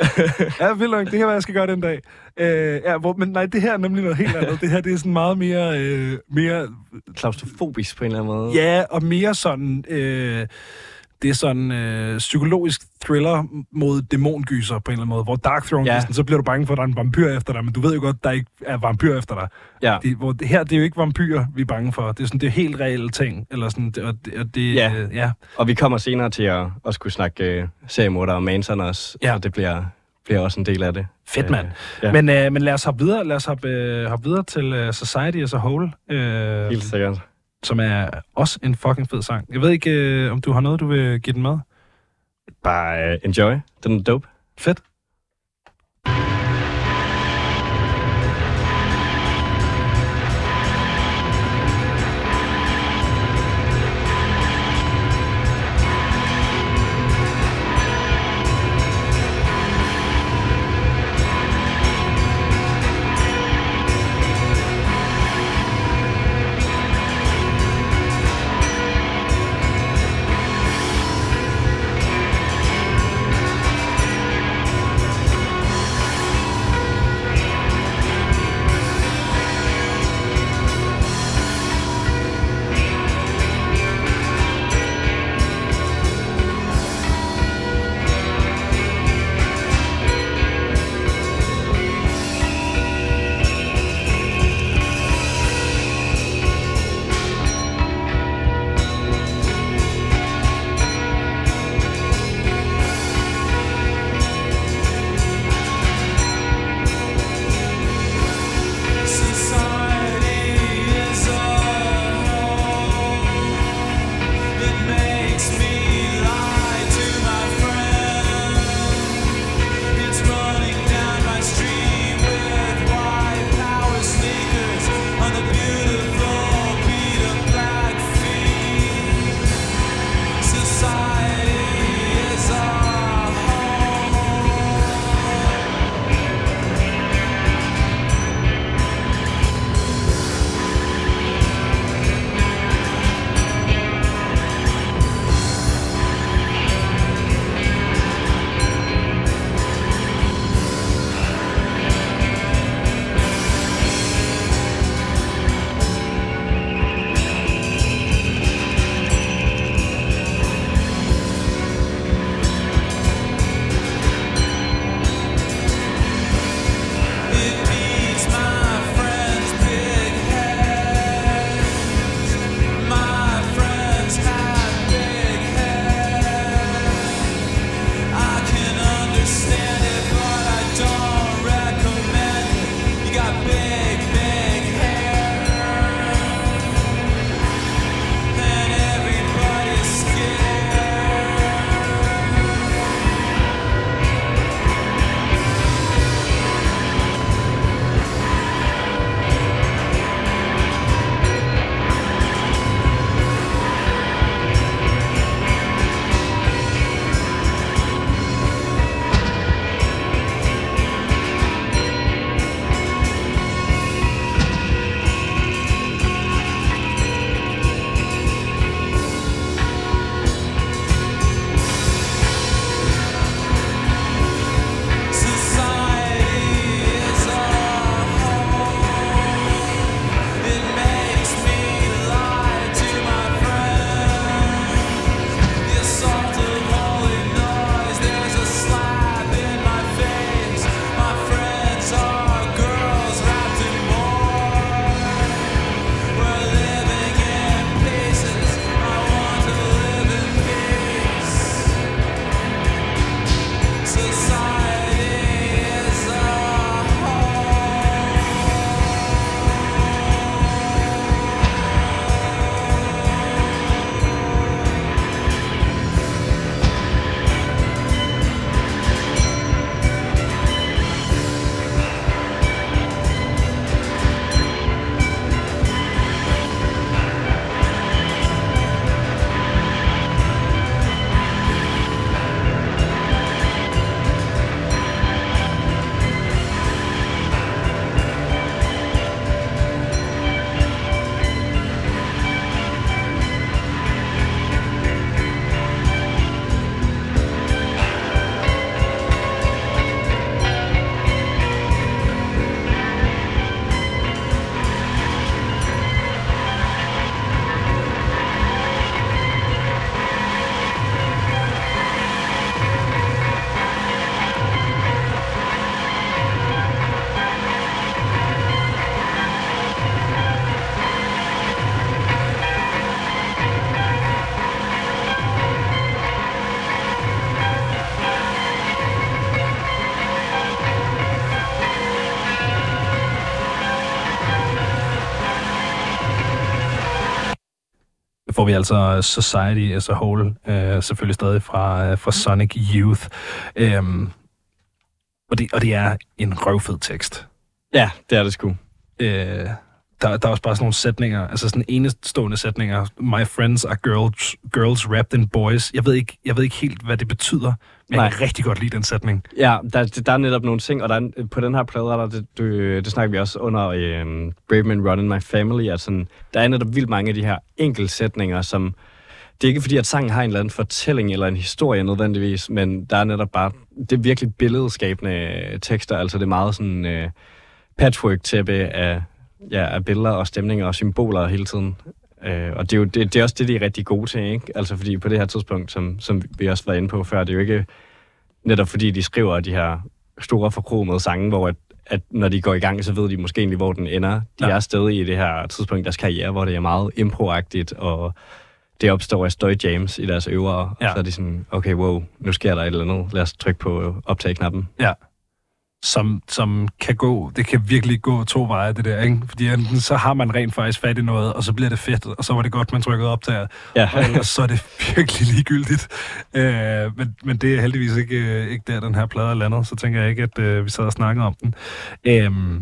Ja, vildt nok. Det kan være, jeg skal gøre den dag. Øh, ja, hvor, men nej, det her er nemlig noget helt andet. Det her, det er sådan meget mere... Øh, mere klaustrofobisk på en eller anden måde. ja, og mere sådan... Øh, det er sådan øh, psykologisk thriller mod dæmongyser på en eller anden måde, hvor Dark Throne, Ja. så bliver du bange for, at der er en vampyr efter dig, men du ved jo godt, der ikke er vampyr efter dig. ja. Det, hvor her, det er jo ikke vampyrer, vi er bange for. Det er sådan, det er helt reelle ting. Eller sådan, og og det, Ja. øh, ja. Og vi kommer senere til at, at skulle snakke uh, seriemorder og Manson også, Ja. og det bliver, bliver også en del af det. Fedt, mand. Øh, ja. Men, øh, men lad os hoppe videre, lad os hoppe, øh, hoppe videre til øh, Society as a Whole, øh, Helt sikkert. Som er også en fucking fed sang. Jeg ved ikke, øh, om du har noget, du vil give den med? Bare uh, enjoy. Den er dope. Fedt. Vi altså Society as a Whole, øh, selvfølgelig stadig fra, øh, fra Sonic Youth. Øhm, og, det, og det er en røvfed tekst. Ja, det er det sgu. Øh, der, der er også bare sådan nogle sætninger, altså sådan enestående sætninger. My friends are girls, girls wrapped in boys. Jeg ved, ikke, jeg ved ikke helt, hvad det betyder, men Nej. jeg kan rigtig godt lide den sætning. Ja, der, der er netop nogle ting, og der er, på den her plade, der, det, det, det snakker vi også under øh, Brave Men Run in My Family, at sådan, der er netop vildt mange af de her enkelte sætninger, som det er ikke fordi, at sangen har en eller anden fortælling eller en historie nødvendigvis, men der er netop bare, det er virkelig billedskabende tekster, altså det er meget sådan øh, patchwork-tæppe af, ja, af billeder og stemninger og symboler hele tiden. Øh, og det er jo det, det er også det, de er rigtig gode til, ikke? Altså fordi på det her tidspunkt, som, som vi også var inde på før, det er jo ikke netop fordi, de skriver de her store forkromede sange, hvor at, at når de går i gang, så ved de måske egentlig, hvor den ender. De ja. er stadig i det her tidspunkt i deres karriere, hvor det er meget improagtigt, og det opstår af støj jams i deres øvre, ja. og så er de sådan, okay, wow, nu sker der et eller andet, lad os trykke på optag-knappen. Ja som, som kan gå, det kan virkelig gå to veje, det der, ikke? Fordi enten så har man rent faktisk fat i noget, og så bliver det fedt, og så var det godt, man trykkede op til, ja. og ellers så er det virkelig ligegyldigt. Øh, men, men det er heldigvis ikke, øh, ikke der, den her plade er landet, så tænker jeg ikke, at øh, vi sad og snakkede om den. Øh,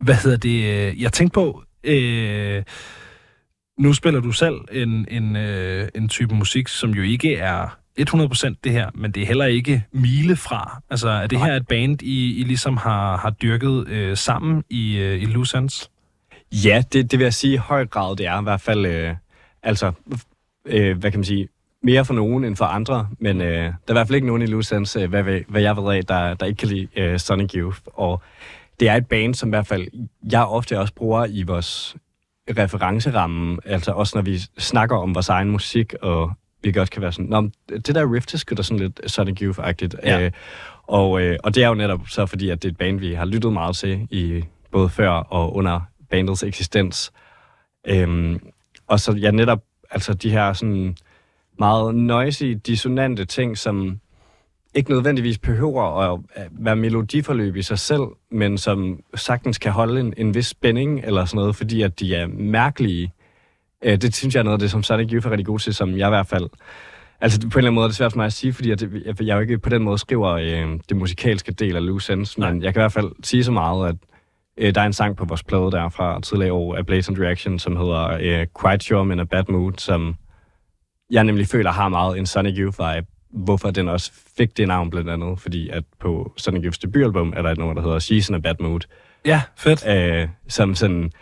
hvad hedder det? Jeg tænkte på, øh, nu spiller du selv en, en, øh, en type musik, som jo ikke er 100% det her, men det er heller ikke mile fra. Altså, er det her et band, I, I ligesom har, har dyrket øh, sammen i, øh, i Lucens? Ja, det, det vil jeg sige i høj grad, det er i hvert fald, øh, altså, øh, hvad kan man sige, mere for nogen end for andre, men øh, der er i hvert fald ikke nogen i Lucens, øh, hvad, hvad jeg ved af, der, der ikke kan lide øh, Sonic Youth, og det er et band, som i hvert fald jeg ofte også bruger i vores referenceramme, altså også når vi snakker om vores egen musik og vi godt kan være sådan, Nå, det der riff, det da sådan lidt Sonic Youth-agtigt. Ja. Øh, og, øh, og det er jo netop så fordi, at det er et band, vi har lyttet meget til, i både før og under bandets eksistens. Øhm, og så ja, netop altså de her sådan meget noisy, dissonante ting, som ikke nødvendigvis behøver at være melodiforløb i sig selv, men som sagtens kan holde en, en vis spænding eller sådan noget, fordi at de er mærkelige Øh, det synes jeg er noget af det, som Sonic Youth er rigtig god til, som jeg i hvert fald... Altså på en eller anden måde er det svært for mig at sige, fordi jeg, jeg, jeg jo ikke på den måde skriver øh, det musikalske del af Loose Ends, men jeg kan i hvert fald sige så meget, at øh, der er en sang på vores plade der fra tidligere år af Blatant Reaction, som hedder øh, Quite Sure I'm in a Bad Mood, som jeg nemlig føler har meget en Sonic Youth vibe, hvorfor den også fik det navn blandt andet, fordi at på Sonic Youths debutalbum er der et nummer, der hedder She's in a Bad Mood. Ja, fedt. Øh, som sådan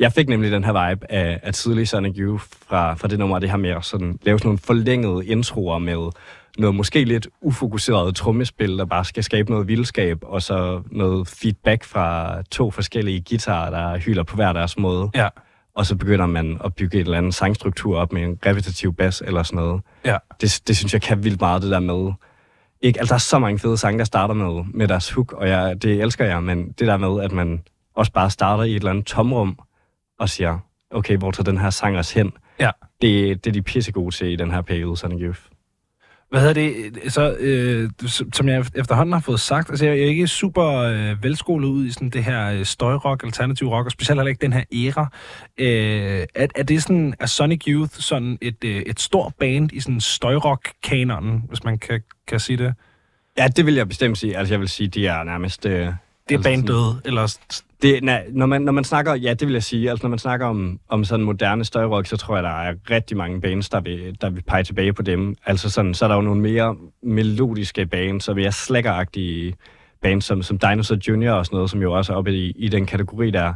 jeg fik nemlig den her vibe af, af tidlig Sonic Youth fra, fra det nummer, det her med at sådan, lave sådan nogle forlængede introer med noget måske lidt ufokuseret trommespil, der bare skal skabe noget vildskab, og så noget feedback fra to forskellige guitarer, der hylder på hver deres måde. Ja. Og så begynder man at bygge et eller andet sangstruktur op med en repetitiv bas eller sådan noget. Ja. Det, det synes jeg kan vildt meget, det der med... Ikke, altså, der er så mange fede sange, der starter med, med deres hook, og jeg, det elsker jeg, men det der med, at man også bare starter i et eller andet tomrum, og siger, okay, hvor tager den her sang os hen? Ja. Det, det er de pissegode til i den her periode, Sonic Youth. Hvad hedder det? Så, øh, som jeg efterhånden har fået sagt, altså jeg er ikke super øh, velskolet ud i sådan det her øh, støjrock, alternativ rock, og specielt heller ikke den her æra. Øh, er, er det sådan, er Sonic Youth sådan et, øh, et stort band i sådan støjrock-kanonen, hvis man kan, kan sige det? Ja, det vil jeg bestemt sige. Altså jeg vil sige, de er nærmest... Øh, det er altså, banddøde, eller det, nej, når, man, når man snakker, ja, det vil jeg sige, altså når man snakker om, om sådan moderne støjrock, så tror jeg, der er rigtig mange bands, der vil, der vil pege tilbage på dem. Altså sådan, så er der jo nogle mere melodiske bands, og mere slækkeragtige bands, som, som Dinosaur Jr. og sådan noget, som jo også er oppe i, i den kategori der.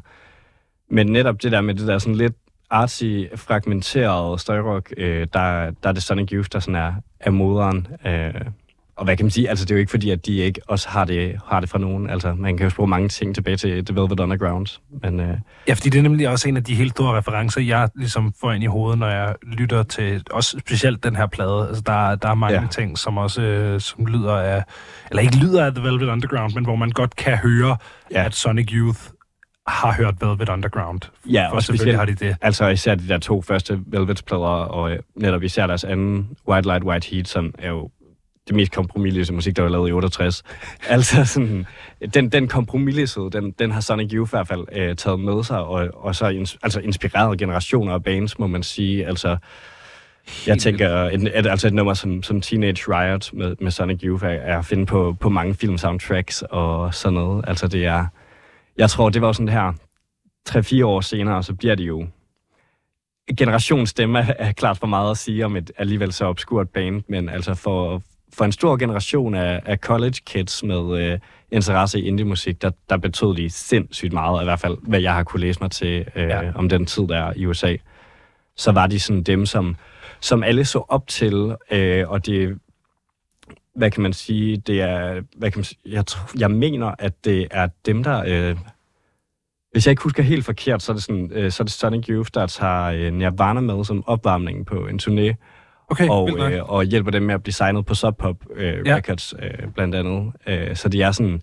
Men netop det der med det der sådan lidt artsy, fragmenteret støjrock, øh, der, der er det Sonic Youth, der sådan er, er moderen. Øh, og hvad kan man sige? Altså, det er jo ikke fordi, at de ikke også har det, har det fra nogen. Altså, man kan jo spore mange ting tilbage til The Velvet Underground. Men, øh... Ja, fordi det er nemlig også en af de helt store referencer, jeg ligesom får ind i hovedet, når jeg lytter til, også specielt den her plade. Altså, der, der er mange ja. ting, som også øh, som lyder af, eller ikke lyder af The Velvet Underground, men hvor man godt kan høre, ja. at Sonic Youth har hørt Velvet Underground. Ja, og specielt har de det. Altså især de der to første Velvet-plader, og øh, netop især deres anden White Light, White Heat, som er jo det mest kompromilløse musik, der var lavet i 68. altså sådan, den, den kompromisløshed, den, den har Sonic Youth i hvert fald øh, taget med sig, og, og så ins, altså inspireret generationer af bands, må man sige. Altså, jeg tænker, et, et, altså et nummer som, som Teenage Riot med, med Sonic Youth er, er at finde på, på mange film soundtracks og sådan noget. Altså det er, jeg tror, det var sådan det her, 3-4 år senere, så bliver det jo generationsstemme er klart for meget at sige om et alligevel så obskurt band, men altså for, for en stor generation af, af college kids med øh, interesse i indie-musik, der, der betød de sindssygt meget, i hvert fald hvad jeg har kunne læse mig til øh, ja. om den tid, der i USA. Så var de sådan dem, som, som alle så op til, øh, og det, hvad kan man sige, det er, hvad kan man sige, jeg, jeg mener, at det er dem, der øh, hvis jeg ikke husker helt forkert, så er det, sådan, øh, så er det Sonic Youth, der tager øh, Nirvana med som opvarmning på en turné. Okay, og, øh, og hjælper dem med at blive signet på Sub Pop øh, ja. Records, øh, blandt andet. Øh, så de er sådan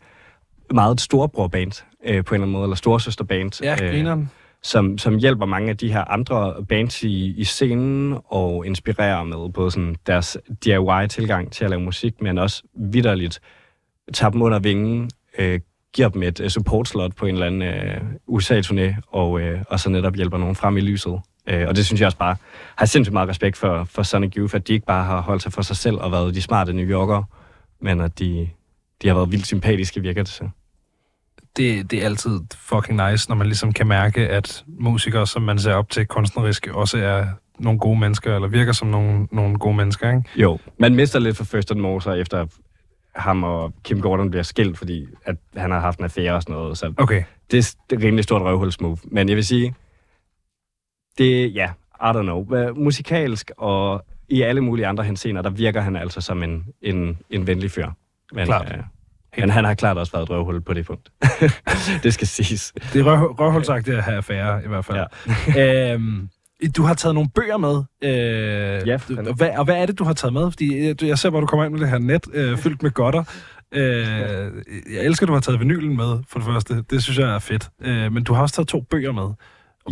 meget et storebrorband, øh, på en eller anden måde, eller storesøsterband. Ja, øh, som, som hjælper mange af de her andre bands i, i scenen og inspirerer med både sådan deres DIY-tilgang til at lave musik, men også vidderligt tager dem under vingen, øh, giver dem et uh, support slot på en eller anden uh, USA-turné, og, uh, og så netop hjælper nogen frem i lyset. Uh, og det synes jeg også bare har sindssygt meget respekt for, for Sonic Youth, at de ikke bare har holdt sig for sig selv og været de smarte New Yorker, men at de, de har været vildt sympatiske, virker det til. Det, det er altid fucking nice, når man ligesom kan mærke, at musikere, som man ser op til kunstnerisk, også er nogle gode mennesker, eller virker som nogle, nogle gode mennesker, ikke? Jo, man mister lidt for First and Moser efter ham og Kim Gordon bliver skilt, fordi at han har haft en affære og sådan noget. Så okay. det, er, er rimelig stort røvhulsmove. Men jeg vil sige, det ja, I don't know. Musikalsk og i alle mulige andre hensener, der virker han altså som en, en, en venlig fyr. Men, klart. Øh, men han har klart også været et røvhul på det punkt. det skal siges. Det er røv, røvhulsagt at have affære, i hvert fald. Ja. øhm, du har taget nogle bøger med. Øh, ja, og, hvad, og hvad er det, du har taget med? Fordi jeg, jeg ser, hvor du kommer ind med det her net øh, fyldt med godter. Øh, jeg elsker, at du har taget vinylen med, for det første. Det synes jeg er fedt. Øh, men du har også taget to bøger med.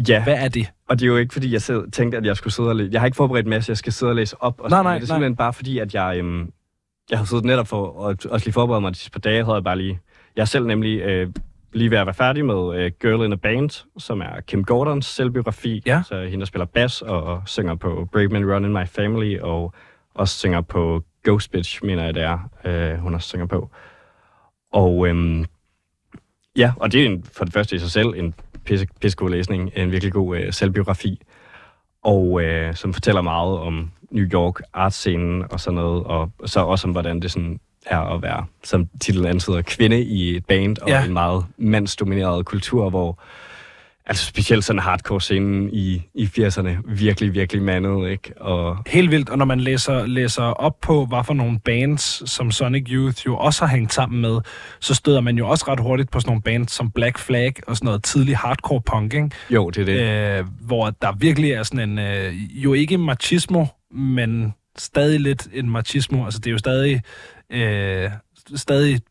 Ja. Hvad er det? Og det er jo ikke, fordi jeg selv tænkte, at jeg skulle sidde og læse. Jeg har ikke forberedt en masse, jeg skal sidde og læse op. Og nej, nej, det er simpelthen nej. bare fordi, at jeg, øhm, jeg har siddet netop for at også lige forberede mig de par dage, havde jeg bare lige... Jeg selv nemlig øh, lige ved at være færdig med uh, Girl in a Band, som er Kim Gordons selvbiografi. Ja. Så hende, der spiller bass og, og synger på Break Man Run in My Family, og også synger på Ghost Bitch, mener jeg det er, uh, hun også synger på. Og um, ja, og det er en, for det første i sig selv en pisse, pisse god læsning, en virkelig god uh, selvbiografi, og uh, som fortæller meget om New York artscenen og sådan noget, og så også om, hvordan det sådan er at være, som titlen antyder, kvinde i et band, og ja. en meget mandsdomineret kultur, hvor altså specielt sådan hardcore scenen i, i 80'erne virkelig, virkelig mandet, ikke? Og... Helt vildt, og når man læser, læser op på, hvad for nogle bands, som Sonic Youth jo også har hængt sammen med, så støder man jo også ret hurtigt på sådan nogle bands som Black Flag og sådan noget tidlig hardcore punk, ikke? Jo, det er det. Øh, hvor der virkelig er sådan en, øh, jo ikke machismo, men stadig lidt en machismo. Altså det er jo stadig øh, stadig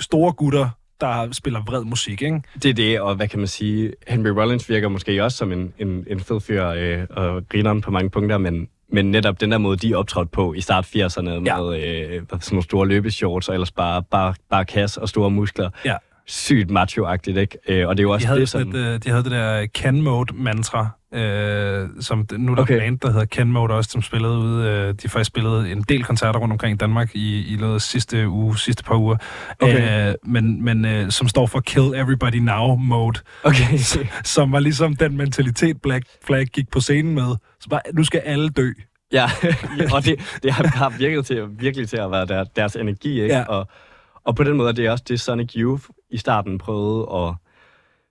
store gutter, der spiller vred musik, ikke? Det er det, og hvad kan man sige? Henry Rollins virker måske også som en, en, en fed fyr øh, og grineren på mange punkter, men, men netop den der måde, de optrådte på i start 80'erne ja. med øh, sådan nogle store løbeshorts, og ellers bare, bare, bare kasse og store muskler. Ja. Sygt macho-agtigt, ikke? Øh, og det er jo også de havde det, som... Et, øh, de havde det der Ken-mode-mantra, øh, som nu er der okay. band, der hedder Ken Mode også, som spillede ude, øh, de faktisk spillede en del koncerter rundt omkring i Danmark i, i løbet af sidste uge, sidste par uger, okay. øh, men, men øh, som står for Kill Everybody Now Mode, okay. som var ligesom den mentalitet Black Flag gik på scenen med, så bare, nu skal alle dø. Ja, og det, det har virket til, virkelig til at være der, deres energi, ikke? Ja. Og, og på den måde det er også det, Sonic Youth i starten prøvede at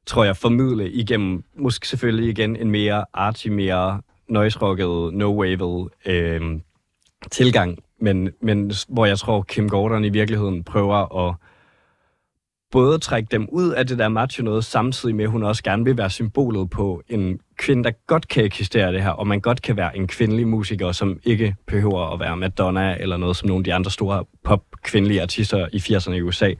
tror jeg, formidle igennem, måske selvfølgelig igen, en mere arty, mere noise-rocket, no-wave øh, tilgang, men, men hvor jeg tror, Kim Gordon i virkeligheden prøver at både trække dem ud af det der macho noget, samtidig med, at hun også gerne vil være symbolet på en kvinde, der godt kan eksistere det her, og man godt kan være en kvindelig musiker, som ikke behøver at være Madonna eller noget som nogle af de andre store pop-kvindelige artister i 80'erne i USA.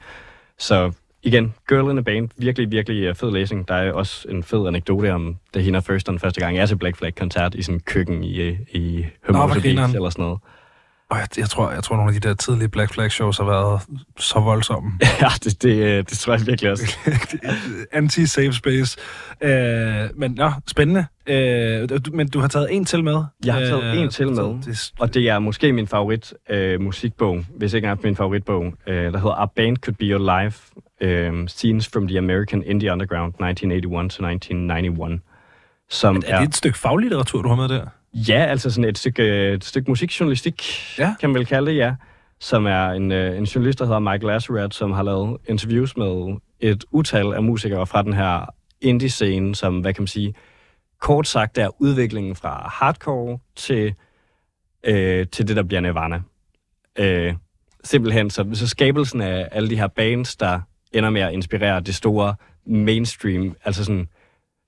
Så igen, Girl in a Band, virkelig, virkelig øh, fed læsning. Der er også en fed anekdote om, da hende og første første gang jeg til Black Flag-koncert i sådan en køkken i, øh, i Hømose eller sådan noget. Og jeg, jeg, tror, jeg tror, nogle af de der tidlige Black Flag shows har været så voldsomme. ja, det, det, øh, det tror jeg virkelig også. Anti-safe space. Øh, men ja, spændende. Øh, men du har taget en til med. Jeg har taget øh, en til med, det, og det er måske min favorit øh, musikbog, hvis ikke er min favoritbog, øh, der hedder A Band Could Be Your Life, øh, Scenes from the American Indie Underground 1981 to 1991. Som er, er det et stykke faglitteratur, du har med der? Ja, altså sådan et stykke, et stykke musikjournalistik, ja. kan man vel kalde det, ja. Som er en, øh, en journalist, der hedder Michael Lazarat, som har lavet interviews med et utal af musikere fra den her indie-scene, som, hvad kan man sige, kort sagt er udviklingen fra hardcore til, øh, til det, der bliver Nirvana. Øh, simpelthen, så, så skabelsen af alle de her bands, der ender med at inspirere det store mainstream, altså sådan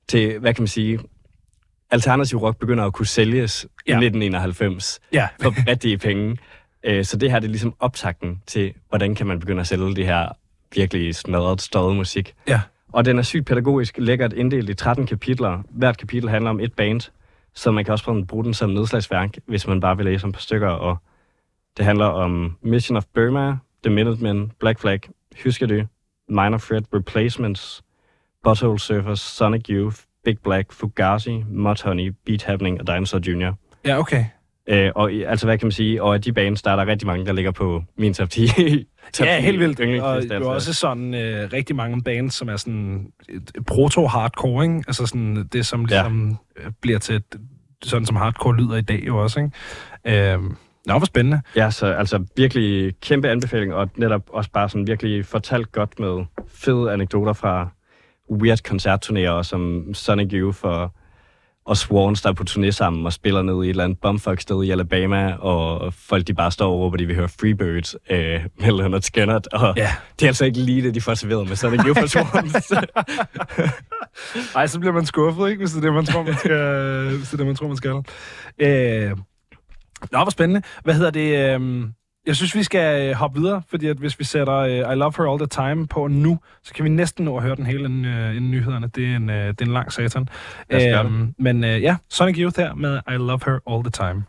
til, hvad kan man sige, alternativ rock begynder at kunne sælges ja. i 1991 ja. for rigtige penge. Øh, så det her det er ligesom optakten til, hvordan kan man begynde at sælge det her virkelig smadret, støjet musik. Ja. Og den er sygt pædagogisk, lækkert inddelt i 13 kapitler. Hvert kapitel handler om et band, så man kan også bruge den som nedslagsværk, hvis man bare vil læse om et par stykker. Og det handler om Mission of Burma, The Minutemen, Black Flag, Husker du, Minor Threat, Replacements, Butthole Surfers, Sonic Youth, Big Black, Fugazi, Mudhoney, Beat Happening og Dinosaur Jr. Ja, okay. Øh, og altså, hvad kan man sige? Og af de bands, der er der rigtig mange, der ligger på min top 10. top ja, helt vildt. Og det er også sådan øh, rigtig mange bands, som er sådan proto-hardcore, ikke? Altså sådan det, som ligesom ja. Øh, bliver til sådan, som hardcore lyder i dag jo også, ikke? Øh, Nå, hvor spændende. Ja, så altså virkelig kæmpe anbefaling, og netop også bare sådan virkelig fortalt godt med fede anekdoter fra weird koncertturnéer, som Sonic Youth og, og Swans, der er på turné sammen og spiller ned i et eller andet bumfuck sted i Alabama, og folk de bare står og råber, de vil høre Freebirds øh, med Leonard Skinner, og yeah. det er altså ikke lige det, de får serveret med Sonic Youth og Swans. Ej, så bliver man skuffet, ikke, hvis det er det, man tror, man skal. hvis det er det, man tror, man skal. Øh, Nå, hvor spændende. Hvad hedder det? Øh, jeg synes, vi skal øh, hoppe videre, fordi at hvis vi sætter uh, I Love Her All The Time på nu, så kan vi næsten nå at høre den hele inden, uh, inden nyhederne. Det er en, uh, det er en lang satan. Um, men uh, ja, Sonic Youth her med I Love Her All The Time.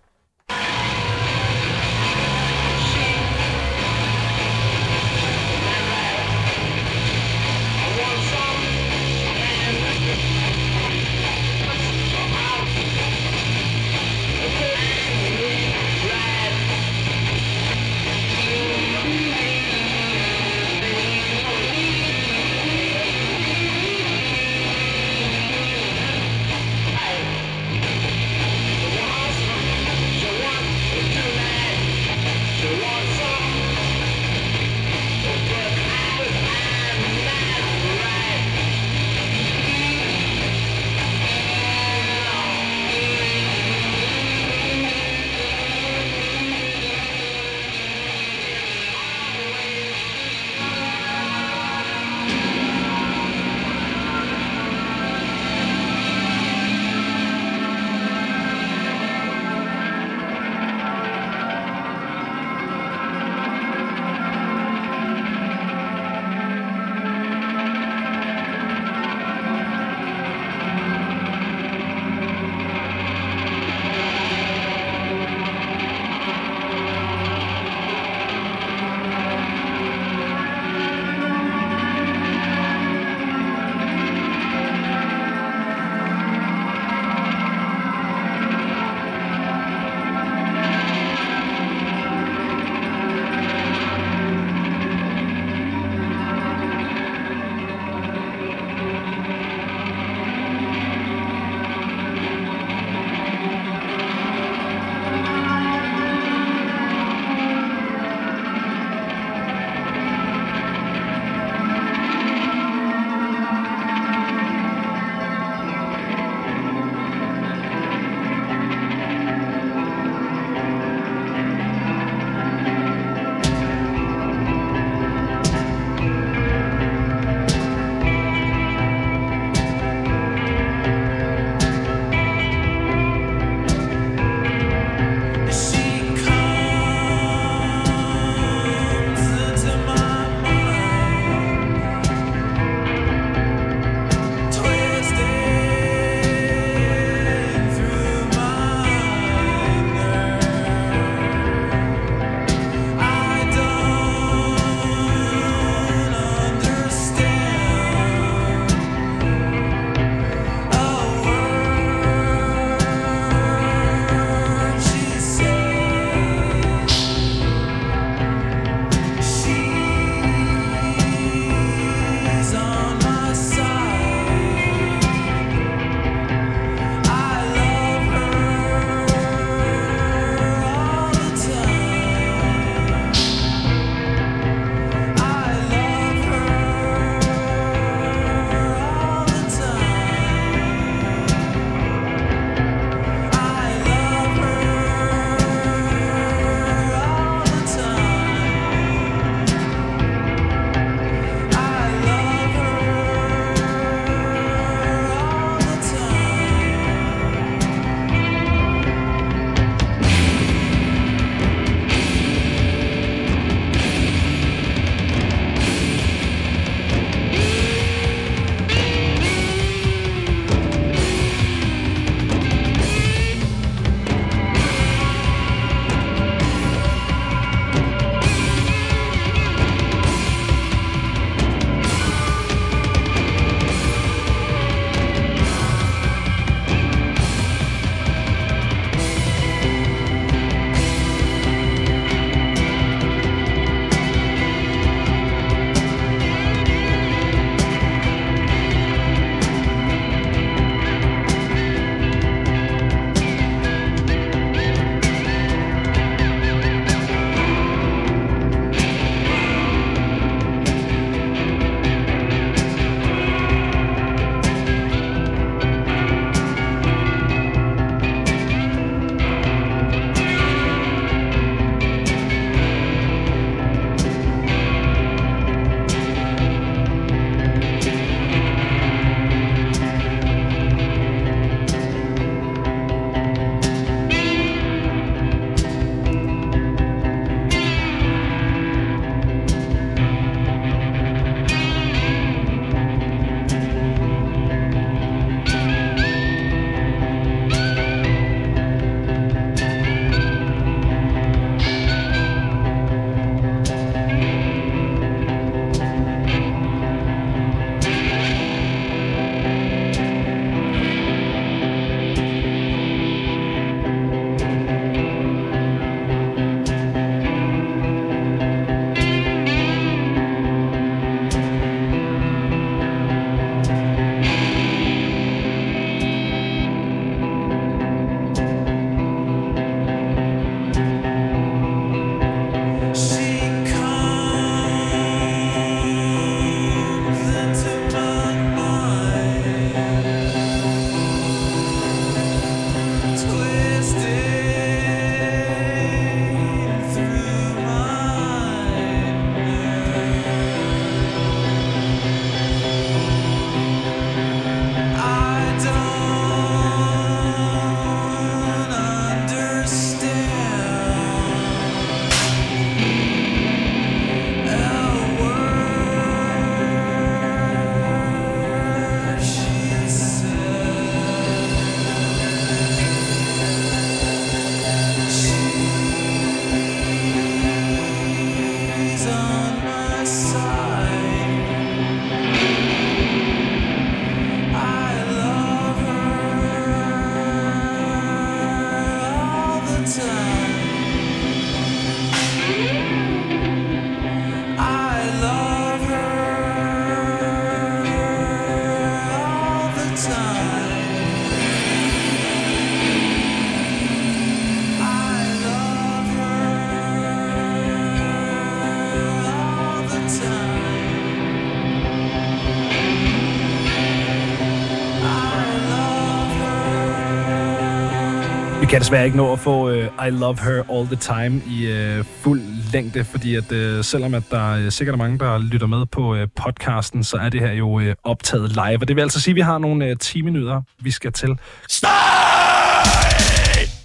Kan desværre ikke nå at få uh, I Love Her All The Time i uh, fuld længde, fordi at uh, selvom at der uh, sikkert er mange, der lytter med på uh, podcasten, så er det her jo uh, optaget live. Og det vil altså sige, at vi har nogle uh, 10 minutter, vi skal til. Stop!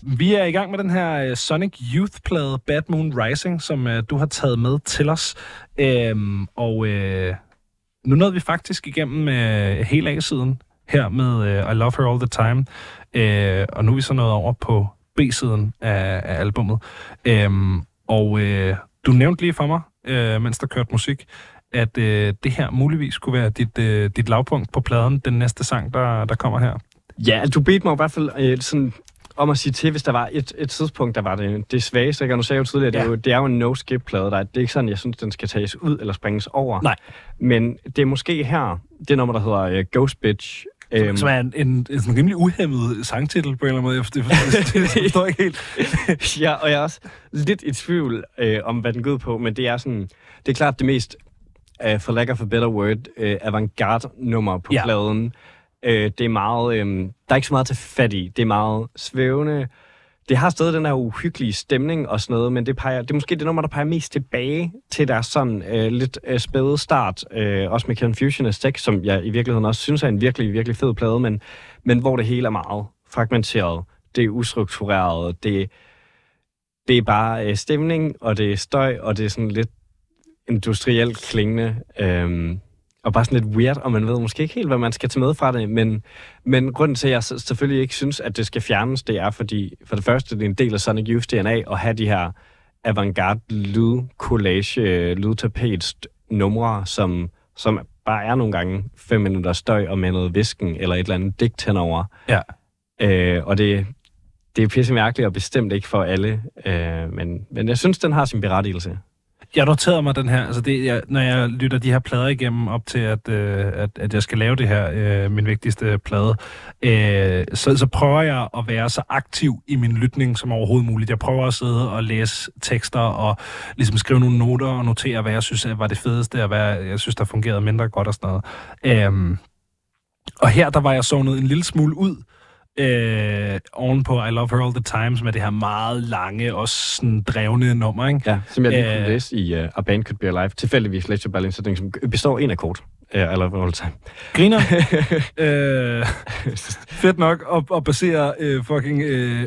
Vi er i gang med den her uh, Sonic Youth-plade Bad Moon Rising, som uh, du har taget med til os. Um, og uh, nu nåede vi faktisk igennem uh, hele A-siden her med uh, I Love Her All The Time. Øh, og nu er vi så nået over på B-siden af, af albummet. Øhm, og øh, du nævnte lige for mig, øh, mens der kørte musik, at øh, det her muligvis kunne være dit, øh, dit lavpunkt på pladen, den næste sang, der, der kommer her. Ja, du bedte mig i hvert fald øh, sådan om at sige til, hvis der var et, et tidspunkt, der var det, det svageste. Jeg nu sagde jo tidligere, ja. det, er jo, det er jo en no-skip-plade. Der. Det er ikke sådan, jeg synes, den skal tages ud eller springes over. Nej. Men det er måske her, det nummer, der hedder uh, Ghost Bitch, Øhm, som, er en, en, en, rimelig uhemmet sangtitel på en eller anden måde. Jeg forstår, det, forstår ikke helt. ja, og jeg er også lidt i tvivl øh, om, hvad den går på, men det er sådan, det er klart det mest, øh, for lack of a better word, øh, avantgarde-nummer på ja. pladen. Øh, det er meget, øh, der er ikke så meget til fat i. Det er meget svævende, det har stadig den her uhyggelige stemning og sådan noget, men det, peger, det er måske det nummer, der peger mest tilbage til deres sådan øh, lidt øh, spæde start. Øh, også med Confusion 6, som jeg i virkeligheden også synes er en virkelig, virkelig fed plade, men, men hvor det hele er meget fragmenteret. Det er ustruktureret. Det, det er bare øh, stemning, og det er støj, og det er sådan lidt industrielt klingende. Øh, og bare sådan lidt weird, og man ved måske ikke helt, hvad man skal tage med fra det, men, men grunden til, at jeg selvfølgelig ikke synes, at det skal fjernes, det er fordi, for det første, det er en del af Sonic Youth DNA at have de her avantgarde lyd collage, lydtapets numre, som, som bare er nogle gange fem minutter støj og med noget visken eller et eller andet digt henover. Ja. Øh, og det, det er pisse mærkeligt og bestemt ikke for alle, øh, men, men jeg synes, den har sin berettigelse jeg noterede mig den her, altså det, jeg, når jeg lytter de her plader igennem op til, at, øh, at, at jeg skal lave det her, øh, min vigtigste plade, øh, så, så prøver jeg at være så aktiv i min lytning som overhovedet muligt. Jeg prøver at sidde og læse tekster og ligesom skrive nogle noter og notere, hvad jeg synes var det fedeste, og hvad jeg synes, der fungerede mindre godt og sådan noget. Øh, og her, der var jeg sovnet en lille smule ud, øh, oven på I Love Her All The Time, som er det her meget lange og sådan drevne nummer, ikke? Ja, som jeg lige kunne øh, læse i uh, A Band Could Be Alive, tilfældigvis Ledger Berlin, så som består en akkord. Uh, I Love Her All The Time. Griner. øh, fedt nok at, at basere uh, fucking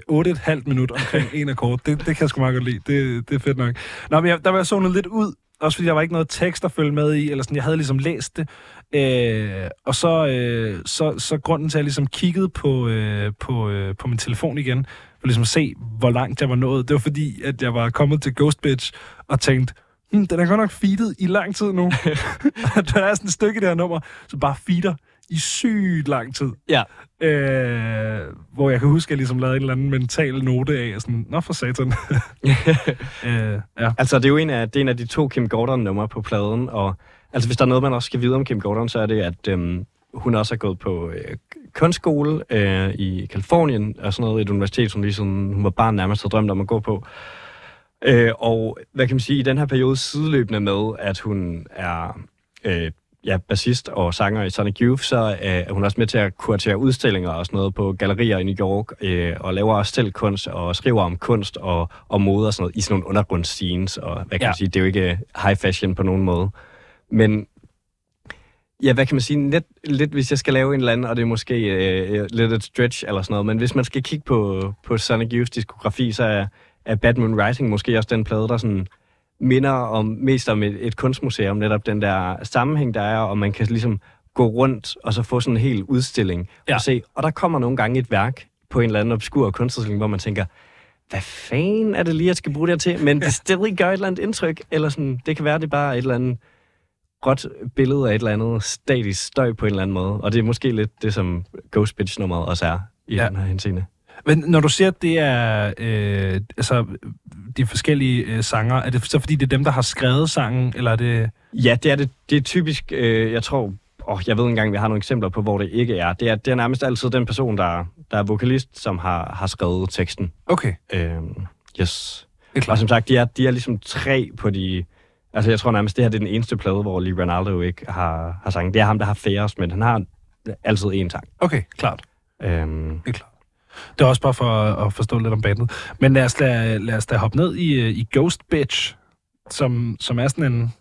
uh, 8,5 minut omkring en akkord. Det, det kan jeg sgu meget godt lide. Det, det er fedt nok. Nå, men jeg, der var jeg sådan lidt ud, også fordi der var ikke noget tekst at følge med i, eller sådan, jeg havde ligesom læst det, Øh, og så, øh, så, så grunden til, at jeg ligesom kiggede på, øh, på, øh, på min telefon igen, for ligesom at se, hvor langt jeg var nået, det var fordi, at jeg var kommet til Ghost Bitch og tænkte, hm, den er godt nok feedet i lang tid nu. der er sådan et stykke her nummer, som bare feeder i sygt lang tid. Ja. Øh, hvor jeg kan huske, at jeg ligesom lavede en eller anden mental note af, sådan, nå for satan. øh, ja. Altså, det er jo en af, det er en af de to Kim Gordon-numre på pladen, og Altså, hvis der er noget, man også skal vide om Kim Gordon, så er det, at øhm, hun også har gået på øh, kunstskole øh, i Kalifornien, og sådan noget, et universitet, som ligesom hun var barn nærmest havde drømt om at gå på. Øh, og hvad kan man sige, i den her periode sideløbende med, at hun er øh, ja, bassist og sanger i Sonic Youth, så øh, er hun også med til at kuratere udstillinger og sådan noget på gallerier i New York, øh, og laver også selv kunst, og skriver om kunst og, og mode og sådan noget, i sådan nogle undergrundsscenes, og hvad kan ja. man sige, det er jo ikke high fashion på nogen måde. Men ja, hvad kan man sige, lidt, lidt hvis jeg skal lave en eller anden, og det er måske øh, lidt et stretch eller sådan noget, men hvis man skal kigge på, på Sonic Youth's diskografi, så er, er Bad Moon Rising måske også den plade, der sådan minder om, mest om et, et kunstmuseum, netop den der sammenhæng, der er, og man kan ligesom gå rundt og så få sådan en hel udstilling ja. og se. Og der kommer nogle gange et værk på en eller anden obskur kunstudstilling, hvor man tænker, hvad fanden er det lige, jeg skal bruge det her til? Men det stadig gør et eller andet indtryk, eller sådan, det kan være, det er bare et eller andet råt billede af et eller andet statisk støj på en eller anden måde. Og det er måske lidt det, som Ghost Bitch-nummeret også er i ja. den her henseende. Men når du siger, at det er øh, altså, de forskellige øh, sanger, er det så fordi, det er dem, der har skrevet sangen, eller er det... Ja, det er det. Det er typisk, øh, jeg tror, oh, jeg ved ikke engang, vi har nogle eksempler på, hvor det ikke er. Det er, det er nærmest altid den person, der, der er vokalist, som har, har skrevet teksten. Okay. Øh, yes. Og som sagt, de er, de er ligesom tre på de Altså, jeg tror nærmest, det her det er den eneste plade, hvor Lee Ronaldo ikke har, har sang. Det er ham, der har færrest, men han har altid én sang. Okay, klart. Øhm, det er klart. Det er også bare for at, forstå lidt om bandet. Men lad os, lad, lad os da hoppe ned i, øh, i Ghost Bitch, som, som er sådan en...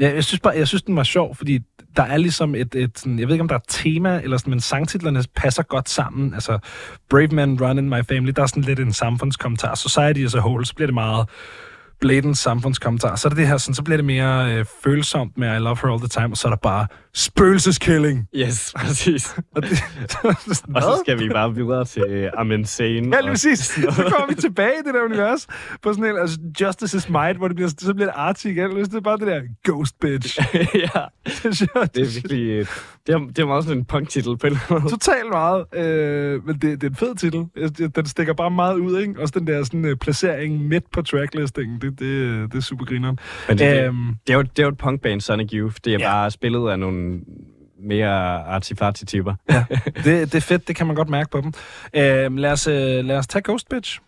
Ja, jeg synes bare, jeg synes, den var sjov, fordi der er ligesom et, et sådan, jeg ved ikke, om der er et tema, eller sådan, men sangtitlerne passer godt sammen. Altså, Brave Man Run in My Family, der er sådan lidt en samfundskommentar. Society as a whole, så bliver det meget bladens samfundskommentar. Så er det det her, sådan, så bliver det mere øh, følsomt med I Love Her All The Time, og så er der bare spøgelseskilling. Yes, præcis. Og, det, og så skal vi bare videre til uh, I'm Insane. Ja, lige præcis. Så kommer vi tilbage i det der univers på sådan en, altså Justice is Might, hvor det bliver, så bliver det arty igen. Det er bare det der Ghost Bitch. ja, det er virkelig... Øh, det er, det er meget sådan en punk-titel på en eller anden Totalt meget. Øh, men det, det er en fed titel. Den stikker bare meget ud, ikke? Også den der sådan, uh, placering midt på tracklistingen. Det, det, det er super grineren. Men det, det, det, er jo, det er jo et punkband, Sonic Youth. Det er ja. bare spillet af nogle mere artifarti typer ja, det, det er fedt. Det kan man godt mærke på dem. Øh, lad, os, øh, lad os tage Ghost Bitch.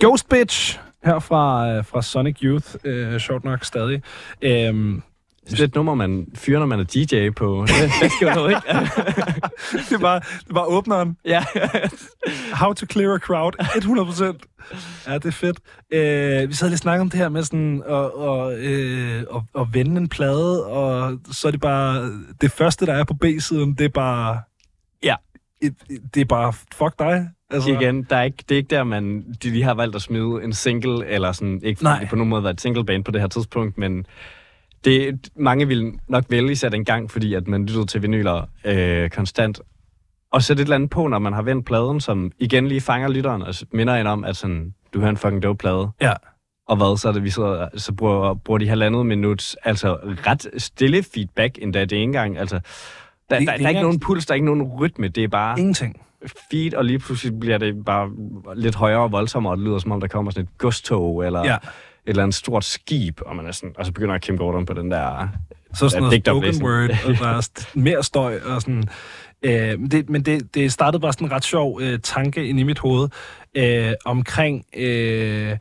Ghost Bitch her fra, øh, fra Sonic Youth, øh, sjovt nok stadig. Øhm, Det er et nummer, man fyrer, når man er DJ på. Det, det skal jo ikke? det, var, det var åbneren. ja. How to clear a crowd. 100%. Ja, det er fedt. Øh, vi sad lige og snakkede om det her med sådan at, og, øh, at, at vende en plade, og så er det bare... Det første, der er på B-siden, det er bare... Det er bare, fuck dig. Altså, Igen, der er ikke, det er ikke der, man de lige har valgt at smide en single, eller sådan, ikke Nej. på nogen måde været et single band på det her tidspunkt, men det, mange vil nok vælge sig den gang, fordi at man lyttede til vinyler øh, konstant. Og sætte et eller andet på, når man har vendt pladen, som igen lige fanger lytteren, og minder en om, at sådan, du hører en fucking dope plade. Ja. Og hvad, så er det, vi sidder, så bruger, bruger de halvandet minut, altså ret stille feedback endda det ene gang. Altså, der, Det- der, det der er ikke nogen puls, der er ikke nogen rytme, det er bare Ingenting. feed, og lige pludselig bliver det bare lidt højere og voldsommere, og det lyder som om, der kommer sådan et godstog, eller Ja. et eller andet stort skib, og man er sådan, og så begynder Kim Gordon på den der... Så sådan noget spoken word, og der er mere støj og sådan. Øh, men det, men det, det startede bare sådan en ret sjov øh, tanke ind i mit hoved øh, omkring øh,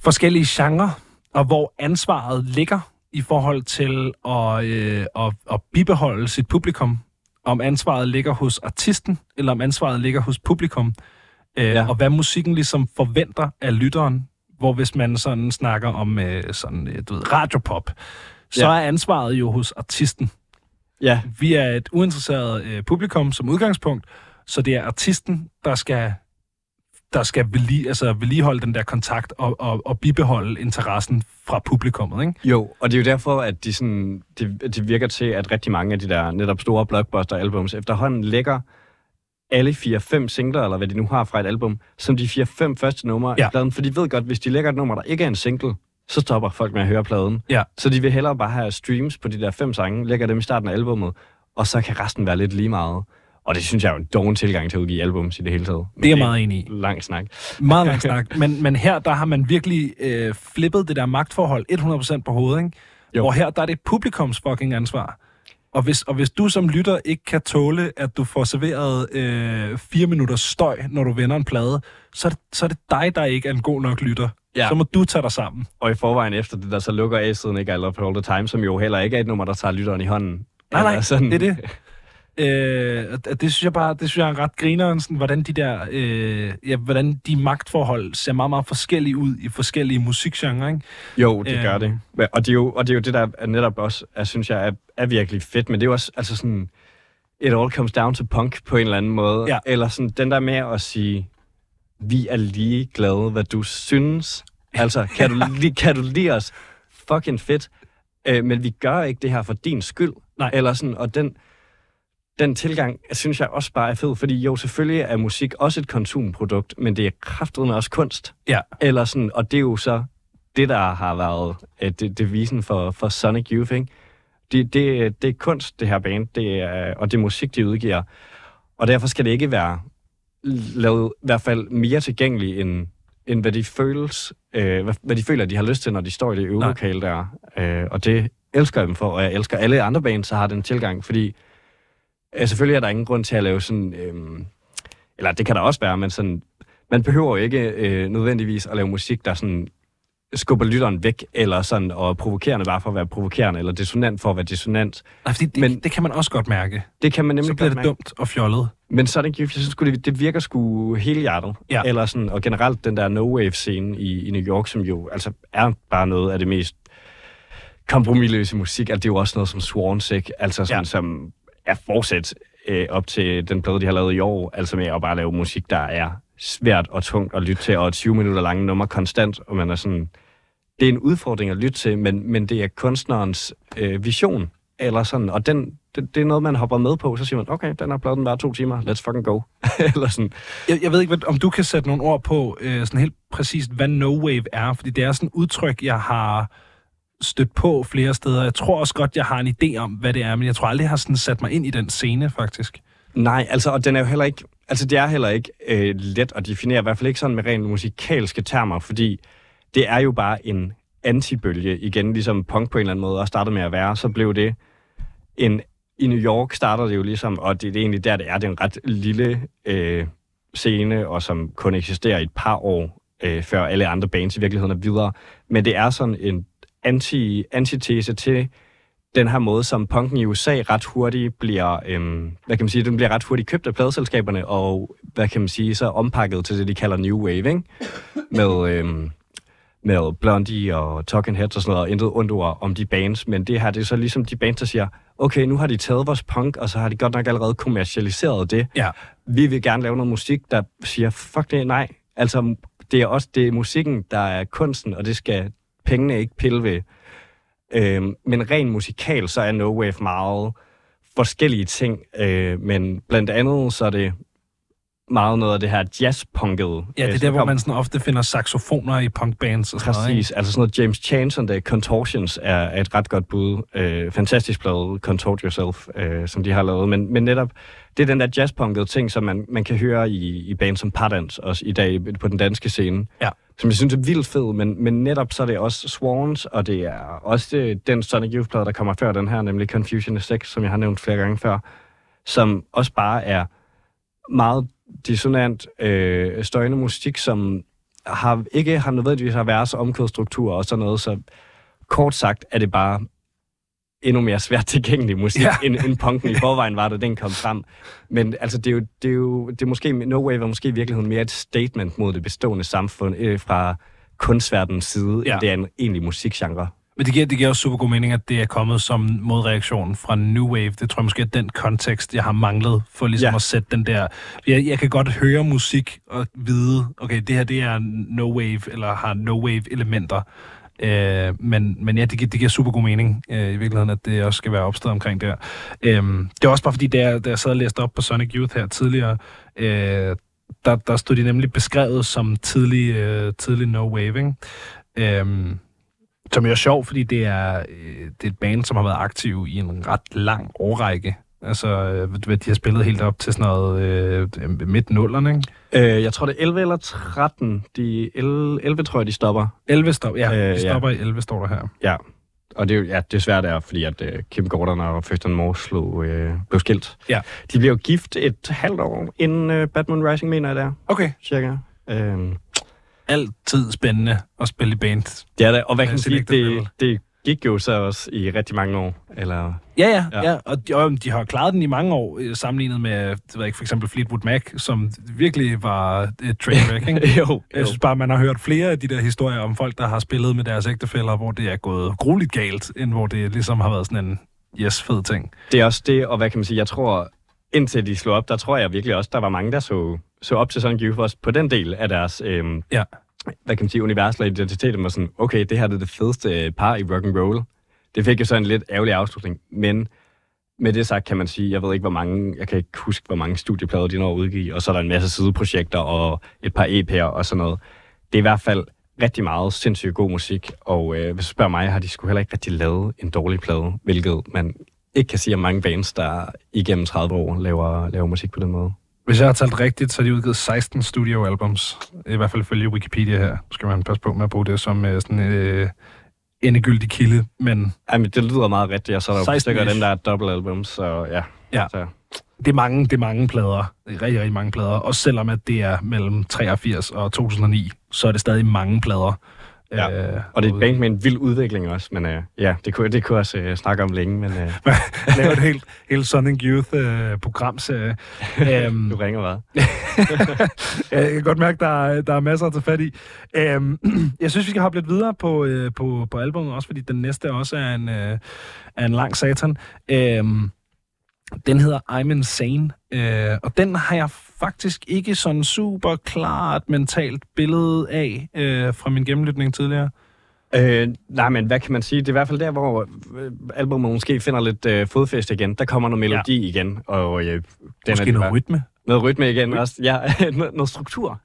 forskellige genrer, og hvor ansvaret ligger i forhold til at, øh, at, at bibeholde sit publikum. Om ansvaret ligger hos artisten, eller om ansvaret ligger hos publikum. Øh, ja. Og hvad musikken ligesom forventer af lytteren. Hvor hvis man sådan snakker om øh, sådan, øh, du ved, radiopop, så Ja. er ansvaret jo hos artisten. Ja, Vi er et uinteresseret øh, publikum som udgangspunkt, så det er artisten, der skal der skal vedlige, altså vedligeholde den der kontakt og, og, og bibeholde interessen fra publikummet, ikke? jo, og det er jo derfor, at de, sådan, det, det virker til, at rigtig mange af de der netop store blockbuster-albums efterhånden lægger alle 4-5 singler, eller hvad de nu har fra et album, som de 4-5 første numre Ja. i pladen. For de ved godt, hvis de lægger et nummer, der ikke er en single, så stopper folk med at høre pladen. Ja. Så de vil hellere bare have streams på de der fem sange, lægger dem i starten af albummet, og så kan resten være lidt lige meget. Og det synes jeg er jo en doven tilgang til at udgive albums i det hele taget. Men Det er jeg meget enig i. Lang snak. Meget lang snak. Men, men her, der har man virkelig øh, flippet det der magtforhold 100% på hovedet, ikke? Jo. Hvor her, der er det publikums fucking ansvar. Og hvis, og hvis du som lytter ikke kan tåle, at du får serveret øh, fire minutters støj, når du vender en plade, så er, det, så er det dig, der ikke er en god nok lytter. Ja. Så må du tage dig sammen. Og i forvejen efter det der, så lukker A-siden ikke I Love All The Time, som jo heller ikke er et nummer, der tager lytteren i hånden. Nej, nej, sådan. det er det. Øh, og det synes jeg bare, det synes jeg er ret grineren, sådan, hvordan de der, øh, ja, hvordan de magtforhold ser meget, meget forskellige ud i forskellige musikgenre, ikke? Jo, det Øh. gør det. Og det er jo, og det, er jo det der er netop også, jeg synes jeg, er, er virkelig fedt. Men det er jo også, altså sådan, it all comes down to punk på en eller anden måde. Ja. Eller sådan, den der med at sige, vi er lige glade, hvad du synes. Altså, kan du, li- kan du lide os? Fucking fedt. Øh, men vi gør ikke det her for din skyld. Nej. Eller sådan, og den, den tilgang, synes jeg også bare er fed, fordi jo, selvfølgelig er musik også et konsumprodukt, men det er kraftedeme også kunst. Ja. Eller sådan, og det er jo så det, der har været øh, det, devisen for, for Sonic Youth, ikke? Det, det, det er kunst, det her band, det er, og det er musik, de udgiver. Og derfor skal det ikke være lavet i hvert fald mere tilgængeligt, end, end hvad de føles, øh, hvad, hvad de føler, de har lyst til, når de står i det øvelokale der. Øh, og det elsker jeg dem for, og jeg elsker alle andre bands, der har den tilgang, fordi øh, selvfølgelig er der ingen grund til at lave sådan, øh, eller det kan der også være, men sådan, man behøver jo ikke øh, nødvendigvis at lave musik, der sådan skubber lytteren væk, eller sådan, og provokerende bare for at være provokerende, eller dissonant for at være dissonant. Nej, fordi det, Men- det kan man også godt mærke. Det kan man nemlig Så bliver det mærke. dumt og fjollet. Men Sonic Youth, jeg synes det, det virker sgu hele hjertet. Ja. Eller sådan, og generelt den der no-wave-scene i, i New York, som jo altså er bare noget af det mest kompromilløse musik. Altså, det er jo også noget som Sworn Sick, altså sådan, ja. som er fortsat øh, op til den plade, de har lavet i år. Altså med at bare lave musik, der er svært og tungt at lytte til, og 20 minutter lange nummer konstant, og man er sådan... Det er en udfordring at lytte til, men, men det er kunstnerens øh, vision, eller sådan, og den, det, det er noget, man hopper med på, så siger man, okay, den har plade, den var to timer, let's fucking go. eller sådan. Jeg, jeg ved ikke, om du kan sætte nogle ord på, øh, sådan helt præcist, hvad no wave er, fordi det er sådan et udtryk, jeg har stødt på flere steder. Jeg tror også godt, jeg har en idé om, hvad det er, men jeg tror aldrig, jeg har sådan sat mig ind i den scene, faktisk. Nej, altså, og den er jo heller ikke, altså det er heller ikke øh, let at definere, i hvert fald ikke sådan med rent musikalske termer, fordi det er jo bare en antibølge, igen, ligesom punk på en eller anden måde også startede med at være, så blev det en, i New York starter det jo ligesom, og det, det er egentlig der, det er, det er en ret lille øh, scene, og som kun eksisterer i et par år, øh, før alle andre bands i virkeligheden er videre. Men det er sådan en anti, antitese til den her måde, som punken i USA ret hurtigt bliver, øhm, hvad kan man sige, den bliver ret hurtigt købt af pladeselskaberne, og hvad kan man sige, så ompakket til det, de kalder New Wave, ikke? Med, øhm, med Blondie og Talking Heads og sådan noget, og intet ondt ord om de bands, men det her, det er så ligesom de bands, der siger, okay, nu har de taget vores punk, og så har de godt nok allerede kommercialiseret det. Ja. Vi vil gerne lave noget musik, der siger, fuck det, nej. Altså, det er også det er musikken, der er kunsten, og det skal pengene ikke pille ved. Øhm, men rent musikal, så er No Wave meget forskellige ting. Øh, men blandt andet, så er det meget noget af det her jazzpunket. Ja, det er øh, der, hvor man sådan ofte finder saxofoner i punkbands og sådan noget. Præcis. Altså sådan noget James Chanson, der Contortions er, er et ret godt bud. Øh, fantastisk plade, Contort Yourself, øh, som de har lavet. Men, men netop, det er den der jazzpunkede ting, som man, man kan høre i, i bands som Pardans også i dag på den danske scene. Ja. Som jeg synes er vildt fed, men, men netop så er det også Swans, og det er også det, den Sonic Youth-plade, der kommer før den her, nemlig Confusion is Sex, som jeg har nævnt flere gange før, som også bare er meget dissonant, øh, støjende musik, som har, ikke har nødvendigvis har vers, omkødstruktur og sådan noget, så kort sagt er det bare endnu mere svært tilgængelig musik, Ja. end, end punken i forvejen var, da den kom frem. Men altså, det er jo, det er jo det er måske, No Wave er måske i virkeligheden mere et statement mod det bestående samfund øh, fra kunstverdenens side, Ja. end det er en egentlig musikgenre. Men det giver, det giver også super god mening, at det er kommet som modreaktion fra New Wave. Det tror jeg måske er den kontekst, jeg har manglet for ligesom ja. At sætte den der... Jeg, jeg kan godt høre musik og vide, okay, det her det er No Wave, eller har No Wave elementer. Øh, men, men ja, det, det giver super god mening øh, i virkeligheden, at det også skal være opstået omkring der. Øh, det er også bare fordi, da jeg, da jeg sad og læste op på Sonic Youth her tidligere, øh, der, der stod de nemlig beskrevet som tidlig, øh, tidlig no-waving. Øh, som jo er sjov, fordi det er, øh, det er et band, som har været aktiv i en ret lang årrække. Altså, øh, ved- ved, de har spillet helt op til sådan noget øh, midt nullerne, ikke? Øh, jeg tror, det er 11 eller 13. De 11, 11 tror jeg, de stopper. 11 stop, ja, Øh, de stopper i 11, står der her. Ja, og det er jo ja, desværre der, fordi at uh, Kim Gordon og Thurston Moore slog, øh, blev skilt. Ja. De blev jo gift et halvt år inden uh, Batman Rising, mener jeg der, Okay. cirka. Øhm, Altid spændende at spille i band. det er det, og hvad Ja, kan man sige, ægtefælle. det, det gik jo så også i rigtig mange år. Eller, Ja, ja, ja. Ja. Og, de, og de har klaret den i mange år, øh, sammenlignet med, det ved ikke, for eksempel Fleetwood Mac, som virkelig var et trainwreck, ikke? jo, jo. Jeg synes bare, man har hørt flere af de der historier om folk, der har spillet med deres ægtefæller, hvor det er gået grueligt galt, end hvor det ligesom har været sådan en yes, fed ting. Det er også det, og hvad kan man sige, jeg tror, indtil de slog op, der tror jeg virkelig også, der var mange, der så, så op til Sonic Youth også på den del af deres, øhm, Ja hvad kan man sige, universelle identitet, og sådan, okay, det her det er det fedeste øh, par i rock and roll. Det fik jo så en lidt ærgerlig afslutning, men med det sagt kan man sige, jeg ved ikke, hvor mange, jeg kan ikke huske, hvor mange studieplader de når at udgive, og så er der en masse sideprojekter og et par EP'er og sådan noget. Det er i hvert fald rigtig meget sindssygt god musik, og øh, hvis du spørger mig, har de sgu heller ikke rigtig lavet en dårlig plade, hvilket man ikke kan sige om mange bands, der igennem 30 år laver, laver musik på den måde. Hvis jeg har talt rigtigt, så har de udgivet 16 studioalbums. I hvert fald følge Wikipedia her. Nu skal man passe på med at bruge det som øh, sådan øh, endegyldig kilde. Men Jamen, det lyder meget rigtigt, og så er der jo 16 stykker af ish. dem, der er dobbelt album, så ja. Ja. Så, det er mange, det er mange plader. Det er rigtig, rigtig mange plader. Også selvom at det er mellem 83 og 2009, så er det stadig mange plader. Ja. Øh, og det er et band med en vild udvikling også, men øh, ja, det kunne, det kunne jeg også øh, snakke om længe, men øh, Lave et helt, helt Sonic Youth øh, øhm, du ringer hvad? jeg kan godt mærke, der er, der er masser at tage fat i. Øhm, jeg synes, vi skal hoppe lidt videre på, øh, på, på albumet, også fordi den næste også er en, øh, er en lang satan. Øhm, den hedder I'm Insane, øh, og den har jeg faktisk ikke sådan super klart mentalt billede af øh, fra min gennemlytning tidligere. Øh, nej, men hvad kan man sige? Det er i hvert fald der, hvor øh, albumet måske finder lidt øh, fodfæste igen. Der kommer noget melodi ja. igen, og øh, den Måske er noget rytme. noget rytme igen også. Ja, noget, struktur.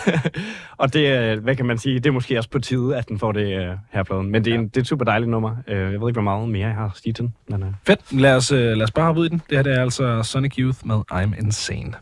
og det, øh, hvad kan man sige, det er måske også på tide, at den får det øh, her pladen. Men det er, en, det er et super dejligt nummer. Øh, jeg ved ikke, hvor meget mere jeg har at sige til den. Men, øh. Fedt. Lad os, lad os bare hoppe ud i den. Det her det er altså Sonic Youth med I'm Insane.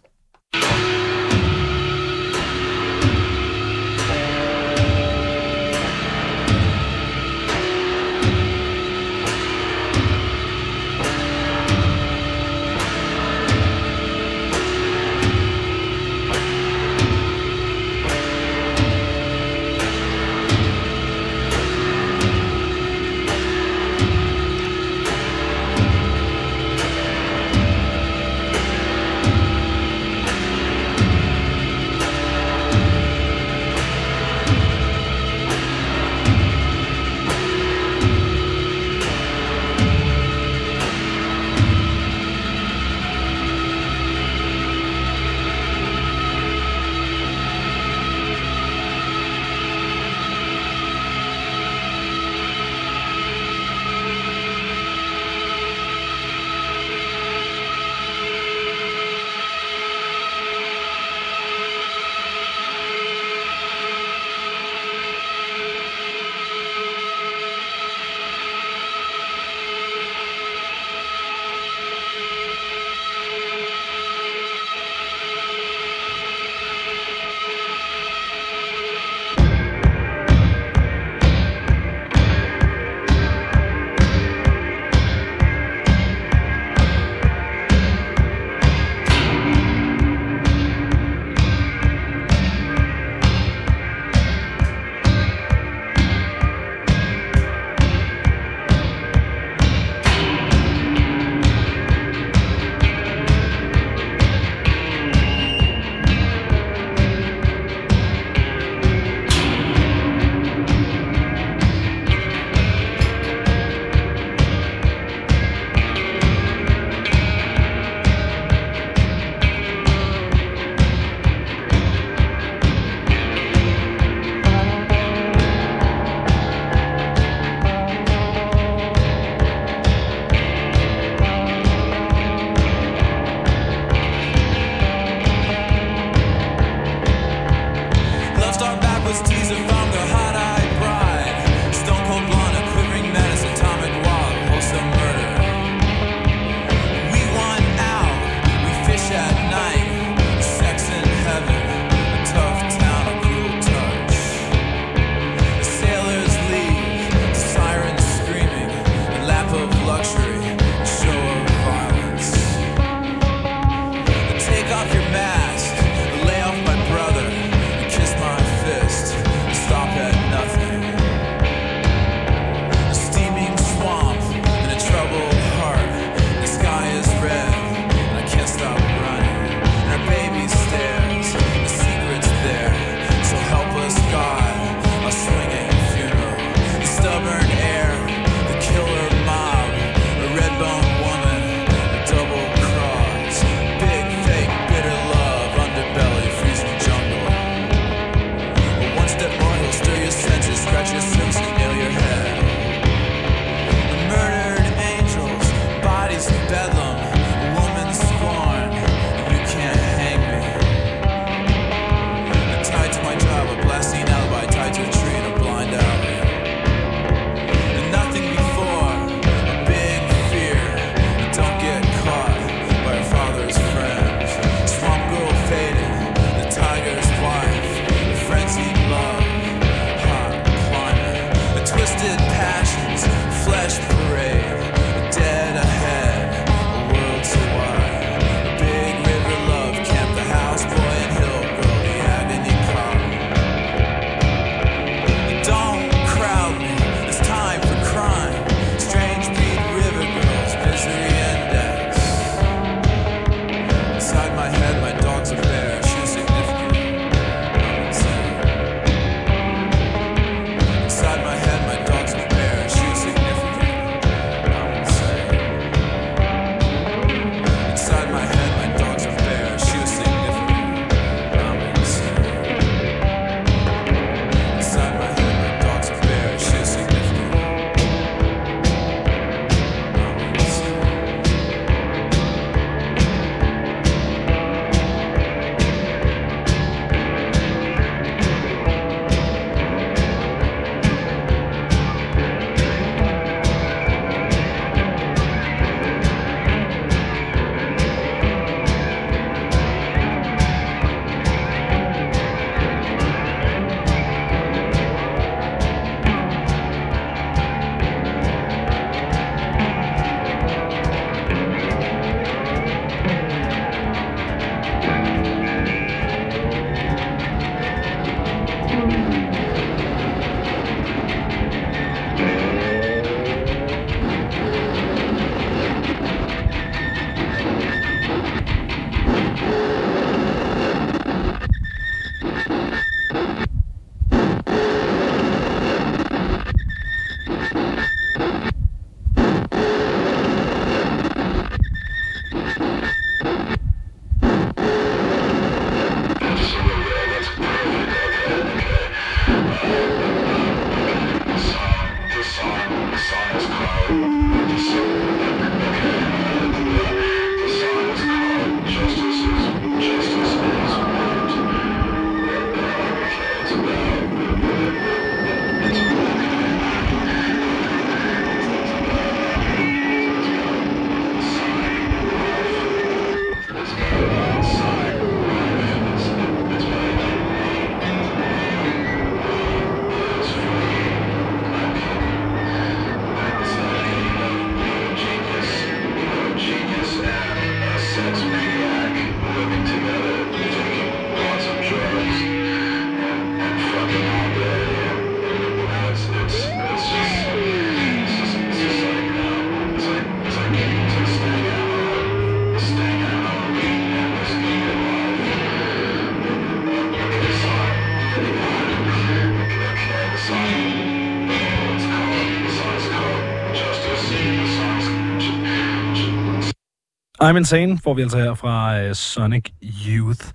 I'm Insane får vi altså her fra uh, Sonic Youth.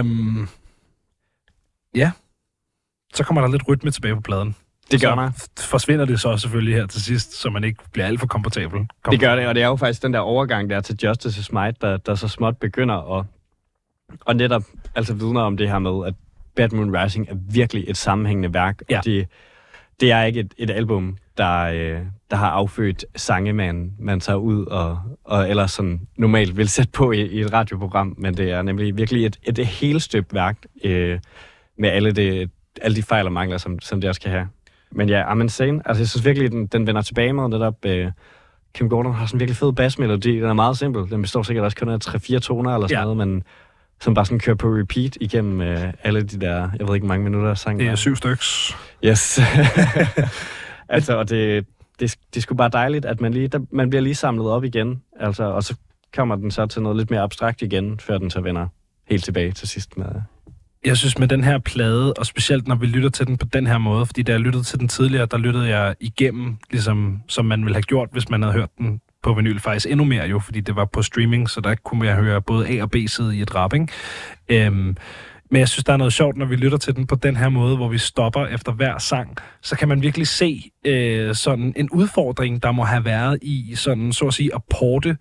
Um, ja, så kommer der lidt rytme tilbage på pladen. Det gør der. forsvinder det så selvfølgelig her til sidst, så man ikke bliver alt for komfortabel. Kom. Det gør det, og det er jo faktisk den der overgang der til Justice is Might, der, der så småt begynder at, og netop altså vidner om det her med, at Bad Moon Rising er virkelig et sammenhængende værk. Ja. Og det, det er ikke et, et album, der, øh, der har affødt sange, man, man tager ud og, og ellers sådan normalt vil sætte på i, i et radioprogram, men det er nemlig virkelig et, et, et helt støbt værk øh, med alle, det, alle de fejl og mangler, som, som det også kan have. Men ja, I'm Insane. Altså, jeg synes virkelig, den, den vender tilbage med netop... Øh, Kim Gordon har sådan en virkelig fed bassmelodi. Den er meget simpel. Den består sikkert også kun af 3-4 toner eller sådan Ja. noget, men som bare sådan kører på repeat igennem øh, alle de der, jeg ved ikke, mange minutter af sang. Det er syv styks. Yes. altså, og det, det, det er sgu bare dejligt, at man, lige, der, man bliver lige samlet op igen. Altså, og så kommer den så til noget lidt mere abstrakt igen, før den så vender helt tilbage til sidst med... Jeg synes med den her plade, og specielt når vi lytter til den på den her måde, fordi da jeg lyttede til den tidligere, der lyttede jeg igennem, ligesom som man ville have gjort, hvis man havde hørt den på vinyl, faktisk endnu mere jo, fordi det var på streaming, så der kunne jeg høre både A og B-side i et rap, ikke? Øhm, men jeg synes, der er noget sjovt, når vi lytter til den på den her måde, hvor vi stopper efter hver sang, så kan man virkelig se øh, sådan en udfordring, der må have været i sådan, så at sige, at porte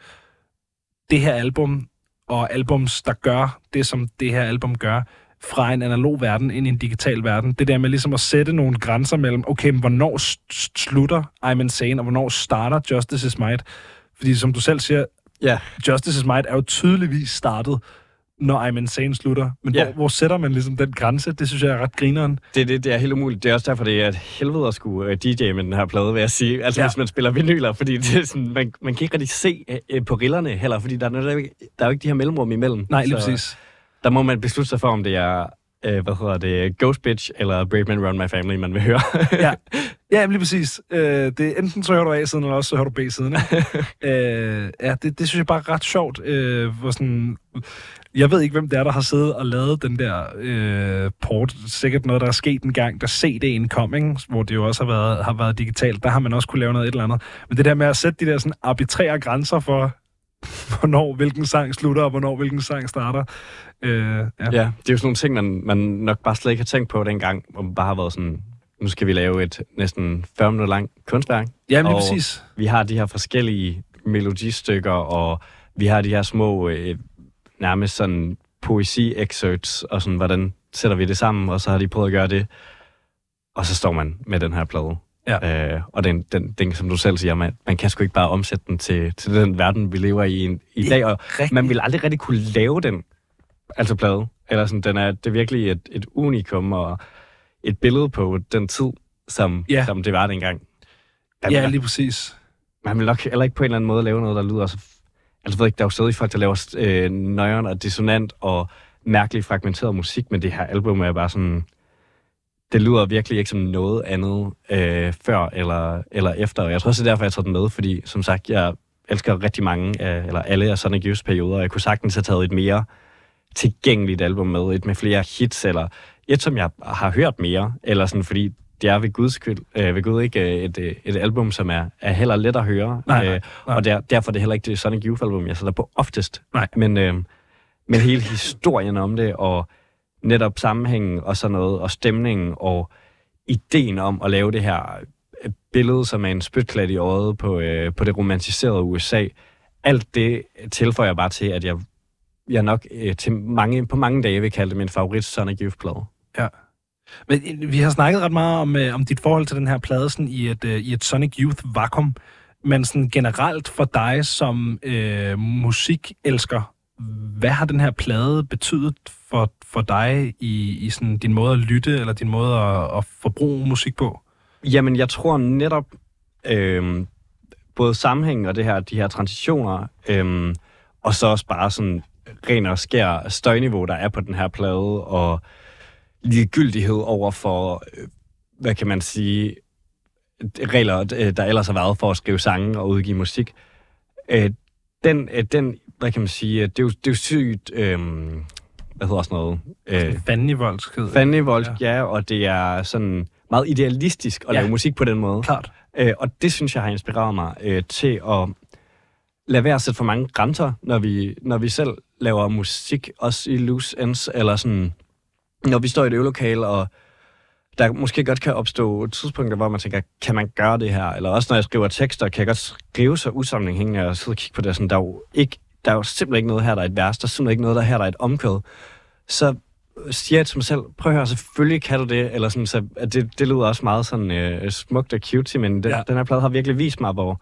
det her album, og albums, der gør det, som det her album gør, fra en analog verden ind i en digital verden. Det der med ligesom at sætte nogle grænser mellem, okay, men hvornår slutter I'm Insane, og hvornår starter Justice is Might? Fordi som du selv siger, Ja. Justice is Might er jo tydeligvis startet, når I'm Insane slutter. Men Ja. hvor, hvor sætter man ligesom den grænse? Det synes jeg er ret grineren. Det, det, det er helt umuligt. Det er også derfor, det er et helvede at skulle uh, DJ med den her plade, vil jeg sige. Altså, Ja. hvis man spiller vinyler, fordi det er sådan, man, man kan ikke rigtig se uh, på rillerne heller, fordi der er, der, er ikke- der er jo ikke de her mellemrum imellem. Nej, lige Så præcis. Der må man beslutte sig for, om det er, uh, hvad hedder det, Ghost Bitch eller Brave Man Run My Family, man vil høre. Ja, ja lige præcis. Øh, det er enten så hører du A-siden, eller også så hører du B-siden. øh, ja, det, det synes jeg bare er ret sjovt. Øh, hvor sådan, jeg ved ikke, hvem det er, der har siddet og lavet den der øh, port. Sikkert noget, der er sket en gang, da CD'en kom, ikke? hvor det jo også har været, har været digitalt. Der har man også kunne lave noget et eller andet. Men det der med at sætte de der sådan arbitrære grænser for, hvornår hvilken sang slutter, og hvornår hvilken sang starter. Øh, ja. Ja, det er jo sådan nogle ting, man, man nok bare slet ikke har tænkt på dengang, hvor man bare har været sådan, nu skal vi lave et næsten 40 minutter langt kunstværk. ja lige Og præcis. Vi har de her forskellige melodistykker, og vi har de her små, øh, nærmest sådan poesi-excerpts, og sådan, hvordan sætter vi det sammen, og så har de prøvet at gøre det. Og så står man med den her plade. Ja. Øh, og den, den, den, som du selv siger, man, man kan sgu ikke bare omsætte den til, til den verden, vi lever i en, i dag. Og rigtigt. man vil aldrig rigtig kunne lave den, altså plade. Eller sådan, den er, det er virkelig et, et unikum og et billede på den tid, som, Ja. som det var dengang. Man Ja, lige præcis. man vil nok heller ikke på en eller anden måde lave noget, der lyder så... Altså, ved ikke, der er jo stadig folk, der laver øh, nøjeren og dissonant og mærkeligt fragmenteret musik, men det her album er bare sådan... Det lyder virkelig ikke som noget andet øh, før eller, eller efter. Og jeg tror også, det er derfor, jeg tager den med, fordi som sagt, jeg elsker rigtig mange, af, eller alle af Sonic Youth's perioder, og jeg kunne sagtens have taget et mere tilgængeligt album med, et med flere hits, eller et, som jeg har hørt mere, eller sådan, fordi det er ved Guds skyld, øh, ved Gud ikke øh, et, øh, et album, som er, er heller let at høre. Nej, nej, øh, nej. Og der, derfor er det heller ikke det Sonic Youth-album, jeg sætter på oftest. Nej. Men, øh, men hele historien om det, og netop sammenhængen og sådan noget, og stemningen, og ideen om at lave det her billede, som er en spytklat i øjet på, øh, på det romantiserede USA, alt det tilføjer bare til, at jeg, jeg nok øh, til mange, på mange dage vil kalde det min favorit Sonic Youth-plade. Men øh, vi har snakket ret meget om, øh, om dit forhold til den her plade sådan i, et, øh, i et Sonic Youth vakuum. Men sådan generelt for dig som øh, musikelsker, hvad har den her plade betydet for, for dig i, i sådan din måde at lytte, eller din måde at, at forbruge musik på? Jamen, jeg tror netop, øh, både sammenhængen og det her, de her transitioner, øh, og så også bare sådan ren og skær støjniveau, der er på den her plade, og ligegyldighed over for, øh, hvad kan man sige, regler, øh, der ellers har været for at skrive sange og udgive musik. Øh, den, den, hvad kan man sige, det er jo, det er jo sygt, øh, hvad hedder sådan noget? Øh, Fandenivoldskhed. Fandenivoldsk, ja. ja, og det er sådan meget idealistisk at Ja. lave musik på den måde. Klart. Øh, og det synes jeg har inspireret mig øh, til at lade være at sætte for mange grænser, når vi, når vi selv laver musik, også i loose ends, eller sådan, når vi står i et øvelokale, og der måske godt kan opstå tidspunkter, hvor man tænker, kan man gøre det her? Eller også når jeg skriver tekster, kan jeg godt skrive så usammenhængende og sidde og kigge på det, sådan, der er jo ikke, der er jo simpelthen ikke noget her, der er et vers, der er simpelthen ikke noget, der her, der er et omkød. Så siger jeg til mig selv, prøv at høre, selvfølgelig kan du det, eller sådan, så at det, det lyder også meget sådan øh, smukt og cute, men den, ja. den her plade har virkelig vist mig, hvor,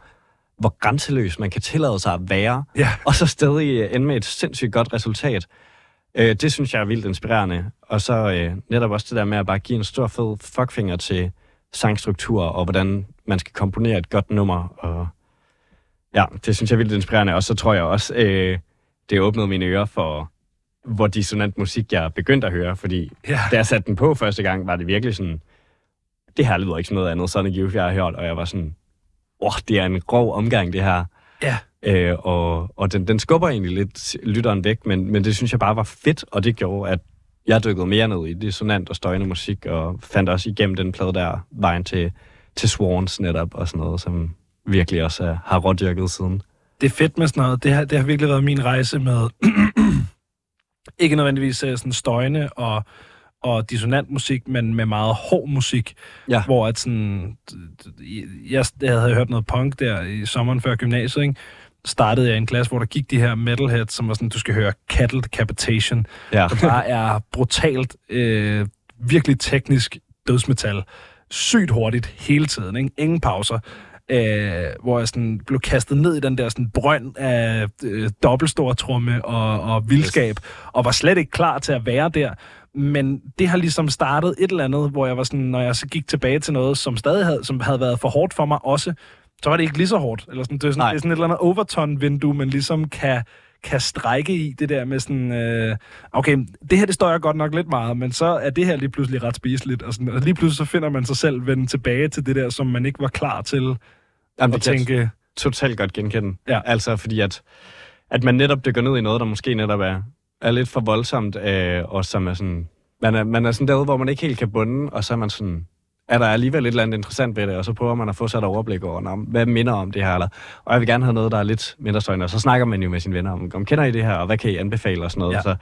hvor grænseløs man kan tillade sig at være, Ja. og så stadig ende med et sindssygt godt resultat. Øh, det synes jeg er vildt inspirerende. Og så øh, netop også det der med at bare give en stor fed fuckfinger til sangstruktur, og hvordan man skal komponere et godt nummer. Og ja, det synes jeg er vildt inspirerende. Og så tror jeg også, øh, det åbnede mine ører for, hvor dissonant musik jeg begyndte at høre, fordi Ja. da jeg satte den på første gang, var det virkelig sådan, det her lyder ikke som noget andet Sonic Youth, jeg har hørt, og jeg var sådan, åh, oh, det er en grov omgang, det her. Ja. Øh, og og den, den skubber egentlig lidt lytteren væk, men, men det synes jeg bare var fedt, og det gjorde, at jeg dykkede mere ned i dissonant og støjende musik, og fandt også igennem den plade der vejen til, til Swans netop, og sådan noget, som virkelig også er, har rådyrket siden. det er fedt med sådan noget. Det har, det har virkelig været min rejse med ikke nødvendigvis øh, sådan støjende og, og dissonant musik, men med meget hård musik. Ja. Hvor at sådan, jeg, jeg havde hørt noget punk der i sommeren før gymnasiet, ikke? Startede jeg i en klasse, hvor der gik de her metalheads, som var sådan, du skal høre Cattle Decapitation, Ja. der bare er brutalt, øh, virkelig teknisk dødsmetal. Sygt hurtigt hele tiden, ikke? ingen pauser. Øh, hvor jeg sådan blev kastet ned i den der sådan brønd af øh, dobbeltstortromme og, og vildskab, og var slet ikke klar til at være der. Men det har ligesom startet et eller andet, hvor jeg var sådan, når jeg så gik tilbage til noget, som stadig havde, som havde været for hårdt for mig også, så var det ikke lige så hårdt. Eller sådan, det, er sådan, Nej. det er sådan et eller andet overton-vindue, man ligesom kan, kan strække i det der med sådan, øh, okay, det her det står jeg godt nok lidt meget, men så er det her lige pludselig ret spiseligt, og, sådan, og lige pludselig så finder man sig selv vende tilbage til det der, som man ikke var klar til Jamen, at tænke, totalt godt genkende. Ja. Altså, fordi at, at man netop dykker ned i noget, der måske netop er, er lidt for voldsomt, øh, og som er sådan... Man er, man er sådan derude, hvor man ikke helt kan bunde, og så er man sådan... Er der alligevel et eller andet interessant ved det, og så prøver man at få sig et overblik over, "Nå, hvad minder om det her, eller, og jeg vil gerne have noget, der er lidt mindre støjende, og så snakker man jo med sine venner om, om kender I det her, og hvad kan I anbefale, og sådan noget. Ja. Så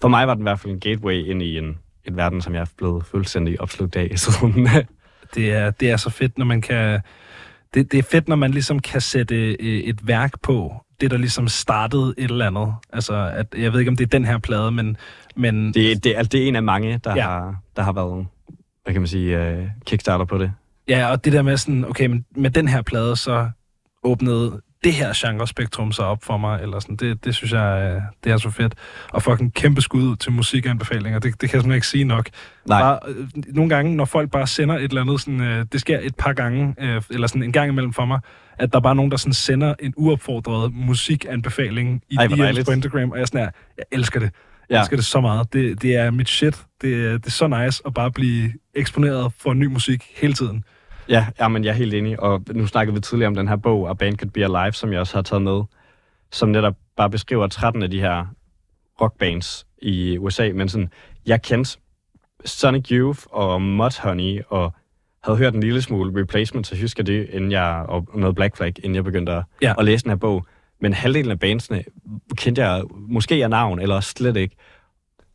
for mig var den i hvert fald en gateway ind i en, en verden, som jeg er blevet fuldstændig opslugt af siden. det er, det er så fedt, når man kan... Det, det er fedt, når man ligesom kan sætte øh, et værk på, det der ligesom startede et eller andet. Altså, at, jeg ved ikke, om det er den her plade, men... men det, det, er, det er en af mange, der, ja. har, der har været, hvad kan man sige, uh, kickstarter på det. Ja, og det der med sådan, okay, men med den her plade, så åbnede det her genrespektrum sig op for mig, eller sådan, det, det synes jeg, øh, det er så fedt. Og fucking kæmpe skud ud til musikanbefalinger, det, det kan jeg simpelthen ikke sige nok. Nej. Bare, øh, nogle gange, når folk bare sender et eller andet, sådan, øh, det sker et par gange, øh, eller sådan en gang imellem for mig, at der er bare nogen, der sådan sender en uopfordret musikanbefaling i Ej, DM's på Instagram, og jeg er sådan her, jeg elsker det. Jeg Ja. elsker det så meget. Det, det er mit shit. Det, er- det er så nice at bare blive eksponeret for ny musik hele tiden. Ja, ja, men jeg er helt enig. Og nu snakkede vi tidligere om den her bog, A Band Could Be Alive, som jeg også har taget med, som netop bare beskriver 13 af de her rockbands i USA. Men sådan, jeg kendte Sonic Youth og Mudhoney, og havde hørt en lille smule Replacement, så husker det, inden jeg, og noget Black Flag, inden jeg begyndte at, ja. at læse den her bog. Men halvdelen af bandsene kendte jeg måske af navn, eller slet ikke.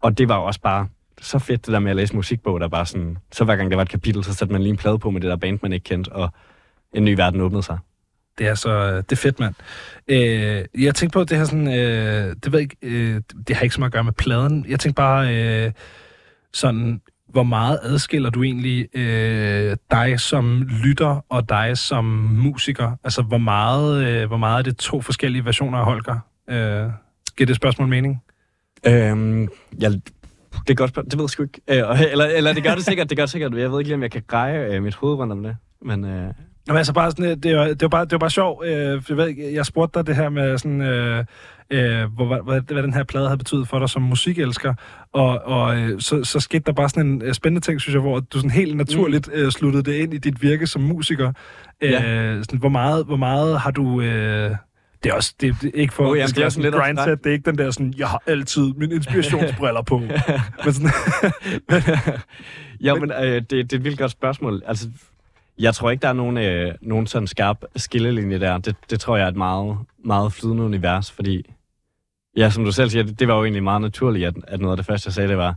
Og det var jo også bare så fedt, det der med at læse musikbog, der bare sådan, så hver gang der var et kapitel, så satte man lige en plade på med det der band, man ikke kendte, og en ny verden åbnede sig. Det er så øh, det er fedt, mand. Øh, jeg tænkte på, det her sådan, øh, det ved jeg ikke, øh, det har ikke så meget at gøre med pladen. Jeg tænkte bare øh, sådan, hvor meget adskiller du egentlig øh, dig som lytter og dig som musiker? Altså, hvor meget, øh, hvor meget er det to forskellige versioner af Holger? Øh, giver det spørgsmål mening? Øhm, jeg, det er godt, det ved jeg sgu ikke. Øh, eller, eller det gør det sikkert, det gør det sikkert. Jeg ved ikke lige, om jeg kan greje øh, mit hoved rundt om det. Men øh, Jamen, altså bare sådan, øh, det var, det var bare, det var bare sjovt. Øh, jeg, ved, jeg spurgte dig det her med sådan, øh, øh, hvor, hvad, hvad, den her plade havde betydet for dig som musikelsker. Og, og øh, så, så skete der bare sådan en øh, spændende ting, synes jeg, hvor du sådan helt naturligt øh, sluttede det ind i dit virke som musiker. Øh, Ja. sådan, hvor, meget, hvor meget har du... Øh, det er også det, det er ikke for oh, jamen, det, er sådan lidt grindset, det er ikke den der sådan, jeg har altid mine inspirationsbriller på. Men sådan, ja, men øh, det, det er et vildt godt spørgsmål. Altså, Jeg tror ikke, der er nogen, øh, nogen sådan skarp skillelinje der. Det, det tror jeg er et meget, meget flydende univers, fordi, ja, som du selv siger, det, det var jo egentlig meget naturligt, at, at noget af det første, jeg sagde, det var,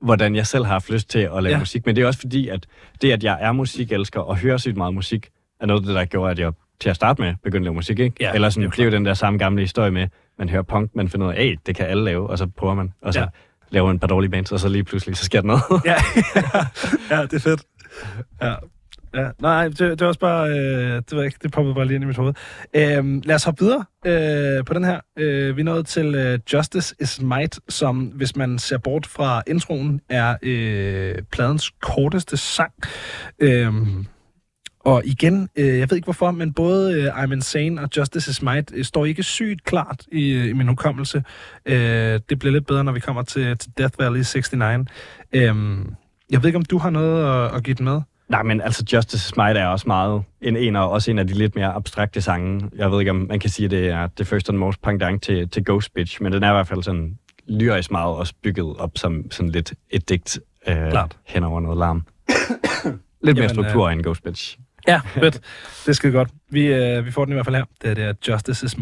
hvordan jeg selv har haft lyst til at lave ja. musik. Men det er også fordi, at det, at jeg er musikelsker og hører sygt meget musik, er noget af det, der gjorde, at jeg til at starte med begyndte at lave musik, ikke? Ja, Eller sådan, det er jo den der samme gamle historie med, man hører punk, man finder ud af, hey, det kan alle lave, og så prøver man, og så Ja. laver et par dårlige bands, og så lige pludselig, så sker der noget. ja, ja, det er fedt. Ja. Ja, nej, det, det var også bare, øh, det, var ikke, det poppede bare lige ind i mit hoved. Øhm, lad os hoppe videre øh, på den her. Øh, vi er nået til øh, Justice is Might, som, hvis man ser bort fra introen, er øh, pladens korteste sang. Øhm, og igen, øh, jeg ved ikke hvorfor, men både øh, I'm Insane og Justice is Might øh, står ikke sygt klart i, øh, i min hukommelse. Øh, det bliver lidt bedre, når vi kommer til, til Death Valley 69. Øh, jeg ved ikke, om du har noget at, at give den med? Nej, men altså Justice Might er også meget en, en og også en af de lidt mere abstrakte sange. Jeg ved ikke, om man kan sige, at det er det første and most pendant til, til Ghost Bitch, men den er i hvert fald sådan lyrisk meget også bygget op som sådan lidt et digt øh, Klart. hen over noget larm. lidt mere Jamen, struktur end Ghost Bitch. Ja, fedt. Det er skide godt. Vi, øh, vi får den i hvert fald her. Det, det er Justice is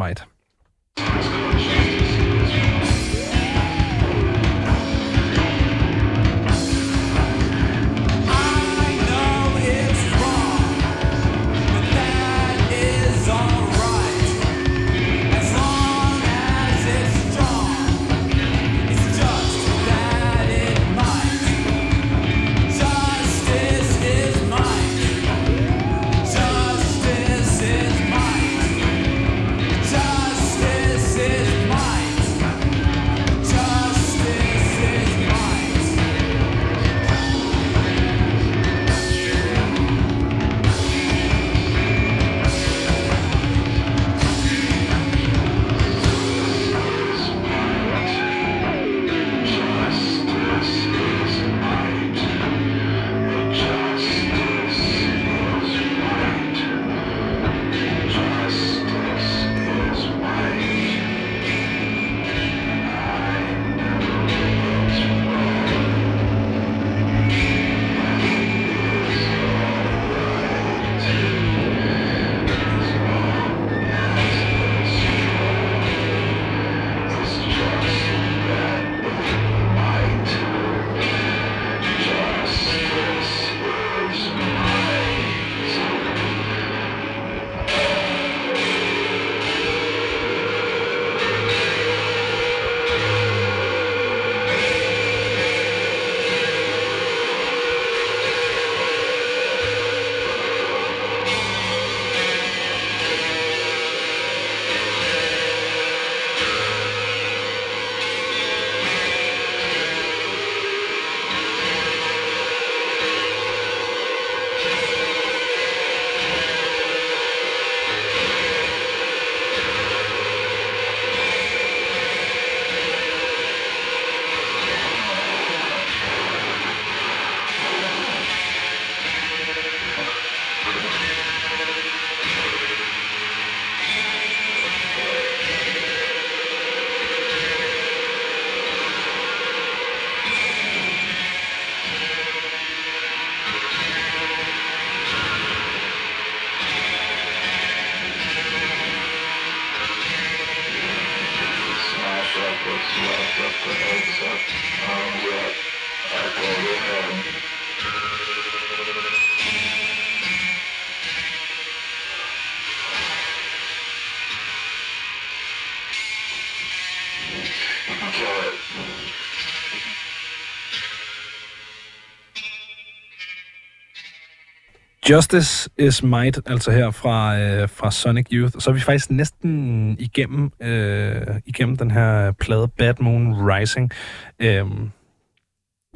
Justice is Might, altså her fra, øh, fra Sonic Youth. Så er vi faktisk næsten igennem, øh, igennem den her plade Bad Moon Rising. Øh,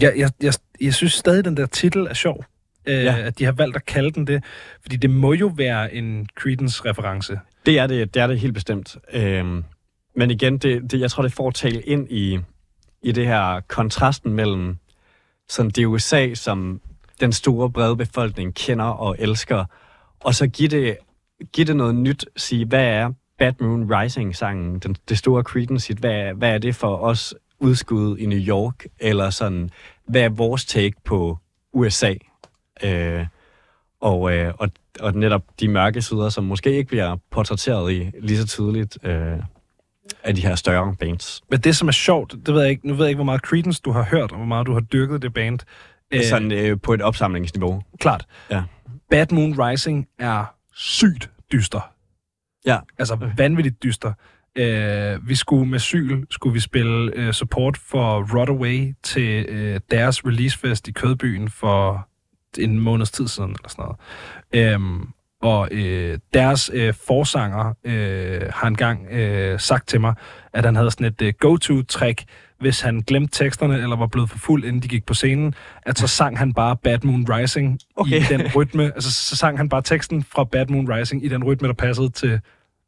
jeg, jeg, jeg, jeg synes stadig, den der titel er sjov. Øh, ja. At de har valgt at kalde den det. Fordi det må jo være en Creedence-reference. Det er det, det er det helt bestemt. Øhm, men igen, det, det, jeg tror, det får tale ind i, i det her kontrasten mellem sådan det USA, som den store brede befolkning kender og elsker, og så give det, give det noget nyt, sige, hvad er Bad Moon Rising-sangen, den, det store Creedence hvad, hvad er det for os udskud i New York, eller sådan, hvad er vores take på USA? Øh, Og, øh, og, og netop de mørke sider, som måske ikke bliver portrætteret i lige så tydeligt øh, af de her større bands. Men det, som er sjovt, det ved jeg ikke, nu ved jeg ikke, hvor meget Creedence du har hørt, og hvor meget du har dyrket det band. Øh, Sådan øh, på et opsamlingsniveau. klart. Ja. Bad Moon Rising er sygt dyster. Ja. Altså vanvittigt dyster. Øh, vi skulle med Syl, skulle vi spille øh, support for Rodaway til øh, deres releasefest i Kødbyen for en måneds tid siden, eller sådan noget. Øhm, og øh, deres øh, forsanger øh, har engang øh, sagt til mig, at han havde sådan et øh, go-to-trick, hvis han glemte teksterne, eller var blevet for fuld, inden de gik på scenen, at så sang han bare Bad Moon Rising okay. i den rytme. Altså, så sang han bare teksten fra Bad Moon Rising i den rytme, der passede til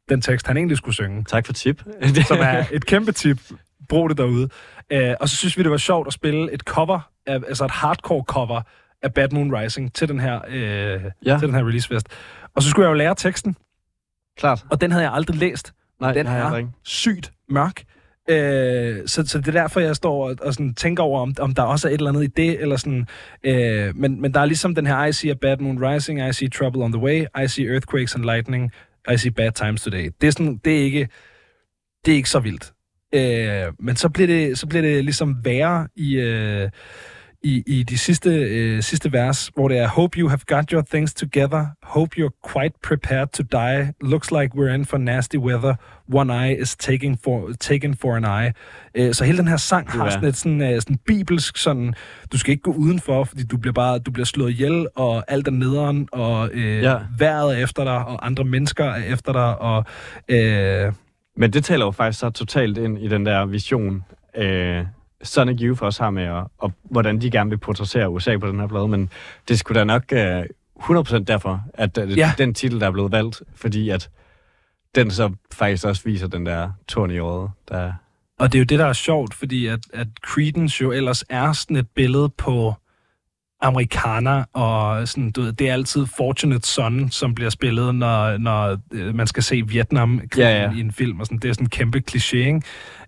den tekst, han egentlig skulle synge. Tak for tip. Som er et kæmpe tip. Brug det derude. Øh, og så synes vi, det var sjovt at spille et cover, af, altså et hardcore cover af Bad Moon Rising til den her, øh. Ja. til den her releasefest. Og så skulle jeg jo lære teksten, Klart. og den havde jeg aldrig læst. Nej, den jeg er ikke. sygt mørk. Øh, så, så det er derfor, jeg står og, og sådan tænker over, om, om der også er et eller andet i det, eller sådan. Øh, men, men der er ligesom den her, I see a bad moon rising, I see trouble on the way, I see earthquakes and lightning, I see bad times today. Det er, sådan, det er, ikke, det er ikke så vildt. Øh, men så bliver, det, så bliver det ligesom værre i, øh, i, i de sidste, øh, sidste vers, hvor det er, Hope you have got your things together. Hope you're quite prepared to die. Looks like we're in for nasty weather. One eye is taking for, taken for an eye. Øh, så hele den her sang har sådan et sådan, øh, sådan bibelsk sådan, du skal ikke gå udenfor, fordi du bliver bare du bliver slået ihjel, og alt er nederen, og øh, Ja. vejret er efter dig, og andre mennesker er efter dig, og øh, Men det taler jo faktisk så totalt ind i den der vision, øh, Sonic Youth også har med, og, og hvordan de gerne vil portrættere USA på den her plade. Men det skulle da nok øh, 100% derfor, at øh, Ja. den titel, der er blevet valgt, fordi at den så faktisk også viser den der torn i øjet, der Og det er jo det, der er sjovt, fordi at, at Creedence jo ellers er sådan et billede på amerikaner, og sådan, du ved, det er altid Fortunate Son, som bliver spillet, når, når øh, man skal se vietnam Ja, ja. i en film, og sådan, det er sådan en kæmpe kliché, ikke?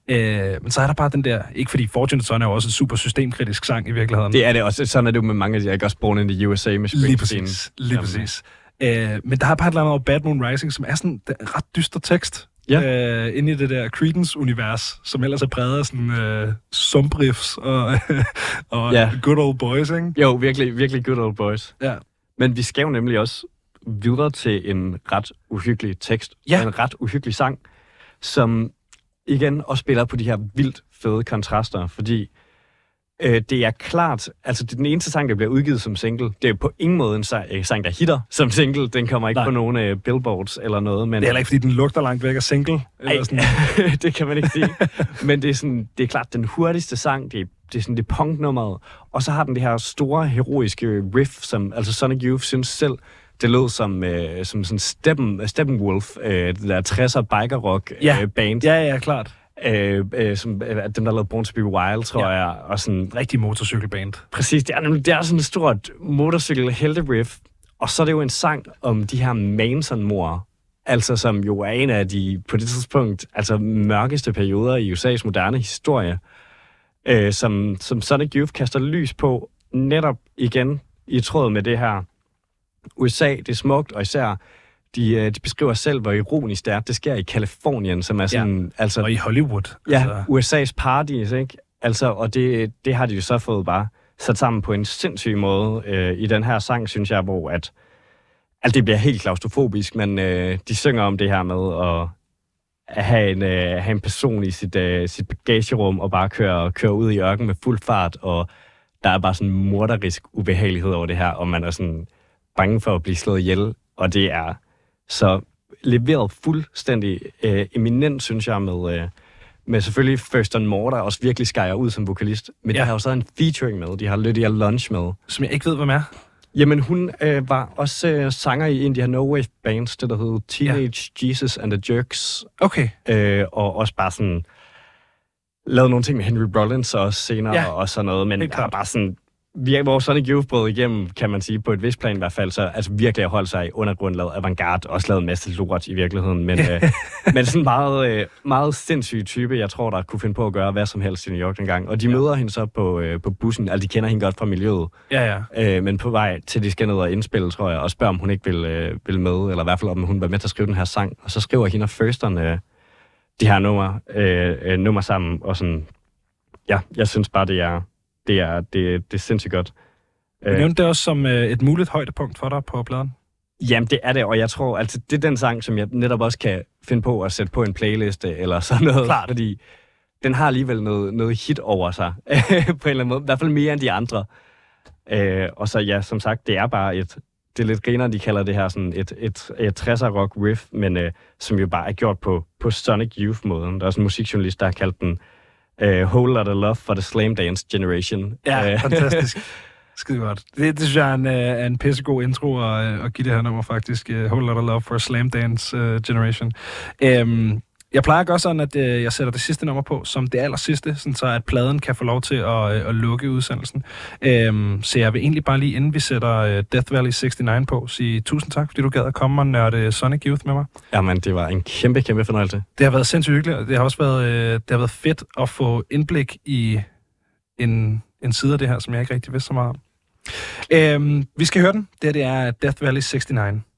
Øh, men så er der bare den der, ikke fordi Fortunate Son er jo også en super systemkritisk sang i virkeligheden. Det er det også. Sådan er det jo med mange af de, ikke også Born in the USA med Lige Springsteen. præcis, lige Jamen, præcis. Øh, men der er bare et eller andet over Bad Moon Rising, som er sådan en ret dyster tekst. Ja. Øh, inde i det der Creedence-univers, som ellers er præget af sådan øh, sumbriffs og, og Ja. good old boys, ikke? Jo, virkelig, virkelig good old boys. Ja. Men vi skal jo nemlig også videre til en ret uhyggelig tekst. Ja. En ret uhyggelig sang, som igen også spiller på de her vildt fede kontraster, fordi øh, det er klart, altså det er den eneste sang, der bliver udgivet som single. Det er på ingen måde en sang, øh, sang der hitter som single. Den kommer ikke. Nej. på nogen øh, billboards eller noget. Men Det er heller ikke, fordi den lugter langt væk af single. Eller Ej, sådan. det kan man ikke sige. Men det er, sådan, det er klart den hurtigste sang, det er, det er sådan det punknummeret. Og så har den det her store, heroiske riff, som altså Sonic Youth synes selv, det lød som, øh, som sådan Steppen, Steppenwolf, øh, det der 60'er biker rock Ja. øh, band. Ja, ja, klart. Øh, øh, som, øh, dem, der lavede Born to be Wild, tror Ja. ja. jeg. Og sådan, Rigtig motorcykelband. Præcis, det er, nemlig, det er sådan et stort motorcykel riff og så er det jo en sang om de her Manson-mor, altså som jo er en af de, på det tidspunkt, altså mørkeste perioder i USA's moderne historie, øh, som, som Sonic Youth kaster lys på, netop igen i tråd med det her USA, det er smukt, og især de, øh, de beskriver selv, hvor ironisk det er. Det sker i Kalifornien, som er sådan, ja. altså, Og i Hollywood. Ja, Altså, USA's paradis, ikke? Altså, og det, det har de jo så fået bare sat sammen på en sindssyg måde øh, i den her sang, synes jeg, hvor at, altså det bliver helt klaustrofobisk, men øh, de synger om det her med at, at have, en, øh, have en person i sit, øh, sit bagagerum og bare køre, køre ud i ørken med fuld fart, og der er bare sådan en morderisk ubehagelighed over det her, og man er sådan bange for at blive slået ihjel, og det er så leveret fuldstændig øh, eminent, synes jeg, med, øh, med selvfølgelig Thurston Moore, der også virkelig skærer ud som vokalist. Men ja. De har jo så en featuring med. De har Lydia Lunch med. som jeg ikke ved, hvem er. Jamen, hun øh, var også øh, sanger i en af de her No Wave bands, det der hed Teenage ja. Jesus and the Jerks. Okay. Øh, og også bare sådan... Lavet nogle ting med Henry Rollins også senere Ja. og sådan noget. Men er klart. bare sådan vi, hvor Sonic Youth brød igennem, kan man sige, på et vist plan i hvert fald, så altså virkelig har holdt sig i undergrunden, lavet avantgarde, også lavet en masse lort i virkeligheden, men, øh, men sådan en meget, øh, meget sindssyg type, jeg tror, der kunne finde på at gøre hvad som helst i New York dengang. Og de ja. møder hende så på, øh, på bussen, altså de kender hende godt fra miljøet, Ja, ja. øh, men på vej til de skal ned og indspille, tror jeg, og spørger, om hun ikke vil, øh, vil med, eller i hvert fald om hun være med til at skrive den her sang. Og så skriver hende og Firsteren øh, de her numre, øh, øh, nummer sammen, og sådan, ja, jeg synes bare, det er, det er, det, det er sindssygt godt. Du nævnte det også som øh, et muligt højdepunkt for dig på pladen. Jamen, det er det, og jeg tror, altså, det er den sang, som jeg netop også kan finde på at sætte på en playliste, eller sådan noget. Klart. Fordi den har alligevel noget, noget hit over sig, på en eller anden måde. I hvert fald mere end de andre. Øh, og så ja, som sagt, det er bare et... Det er lidt griner, de kalder det her sådan et, et, et 60'er rock riff, men øh, som jo bare er gjort på, på Sonic Youth-måden. Der er også en musikjournalist, der har kaldt den øh, Whole Lotta Love for the Slam Dance Generation. Ja, Øh, fantastisk. Skide godt. Det, det synes jeg er en, øh, er en pissegod intro at, at give det her nummer, faktisk. Uh, Whole Lotta Love for Slam Dance uh, Generation. Um, jeg plejer at gøre sådan, at øh, jeg sætter det sidste nummer på som det aller sidste, sådan så at pladen kan få lov til at, øh, at lukke udsendelsen. Øhm, så jeg vil egentlig bare lige, inden vi sætter øh, Death Valley 69 på, sige tusind tak, fordi du gad at komme og nørde Sonic Youth med mig. Jamen, det var en kæmpe, kæmpe fornøjelse. Det har været sindssygt hyggeligt, og det har også været, øh, det har været fedt at få indblik i en, en side af det her, som jeg ikke rigtig vidste så meget om. Øhm, vi skal høre den. Det her det er Death Valley 69.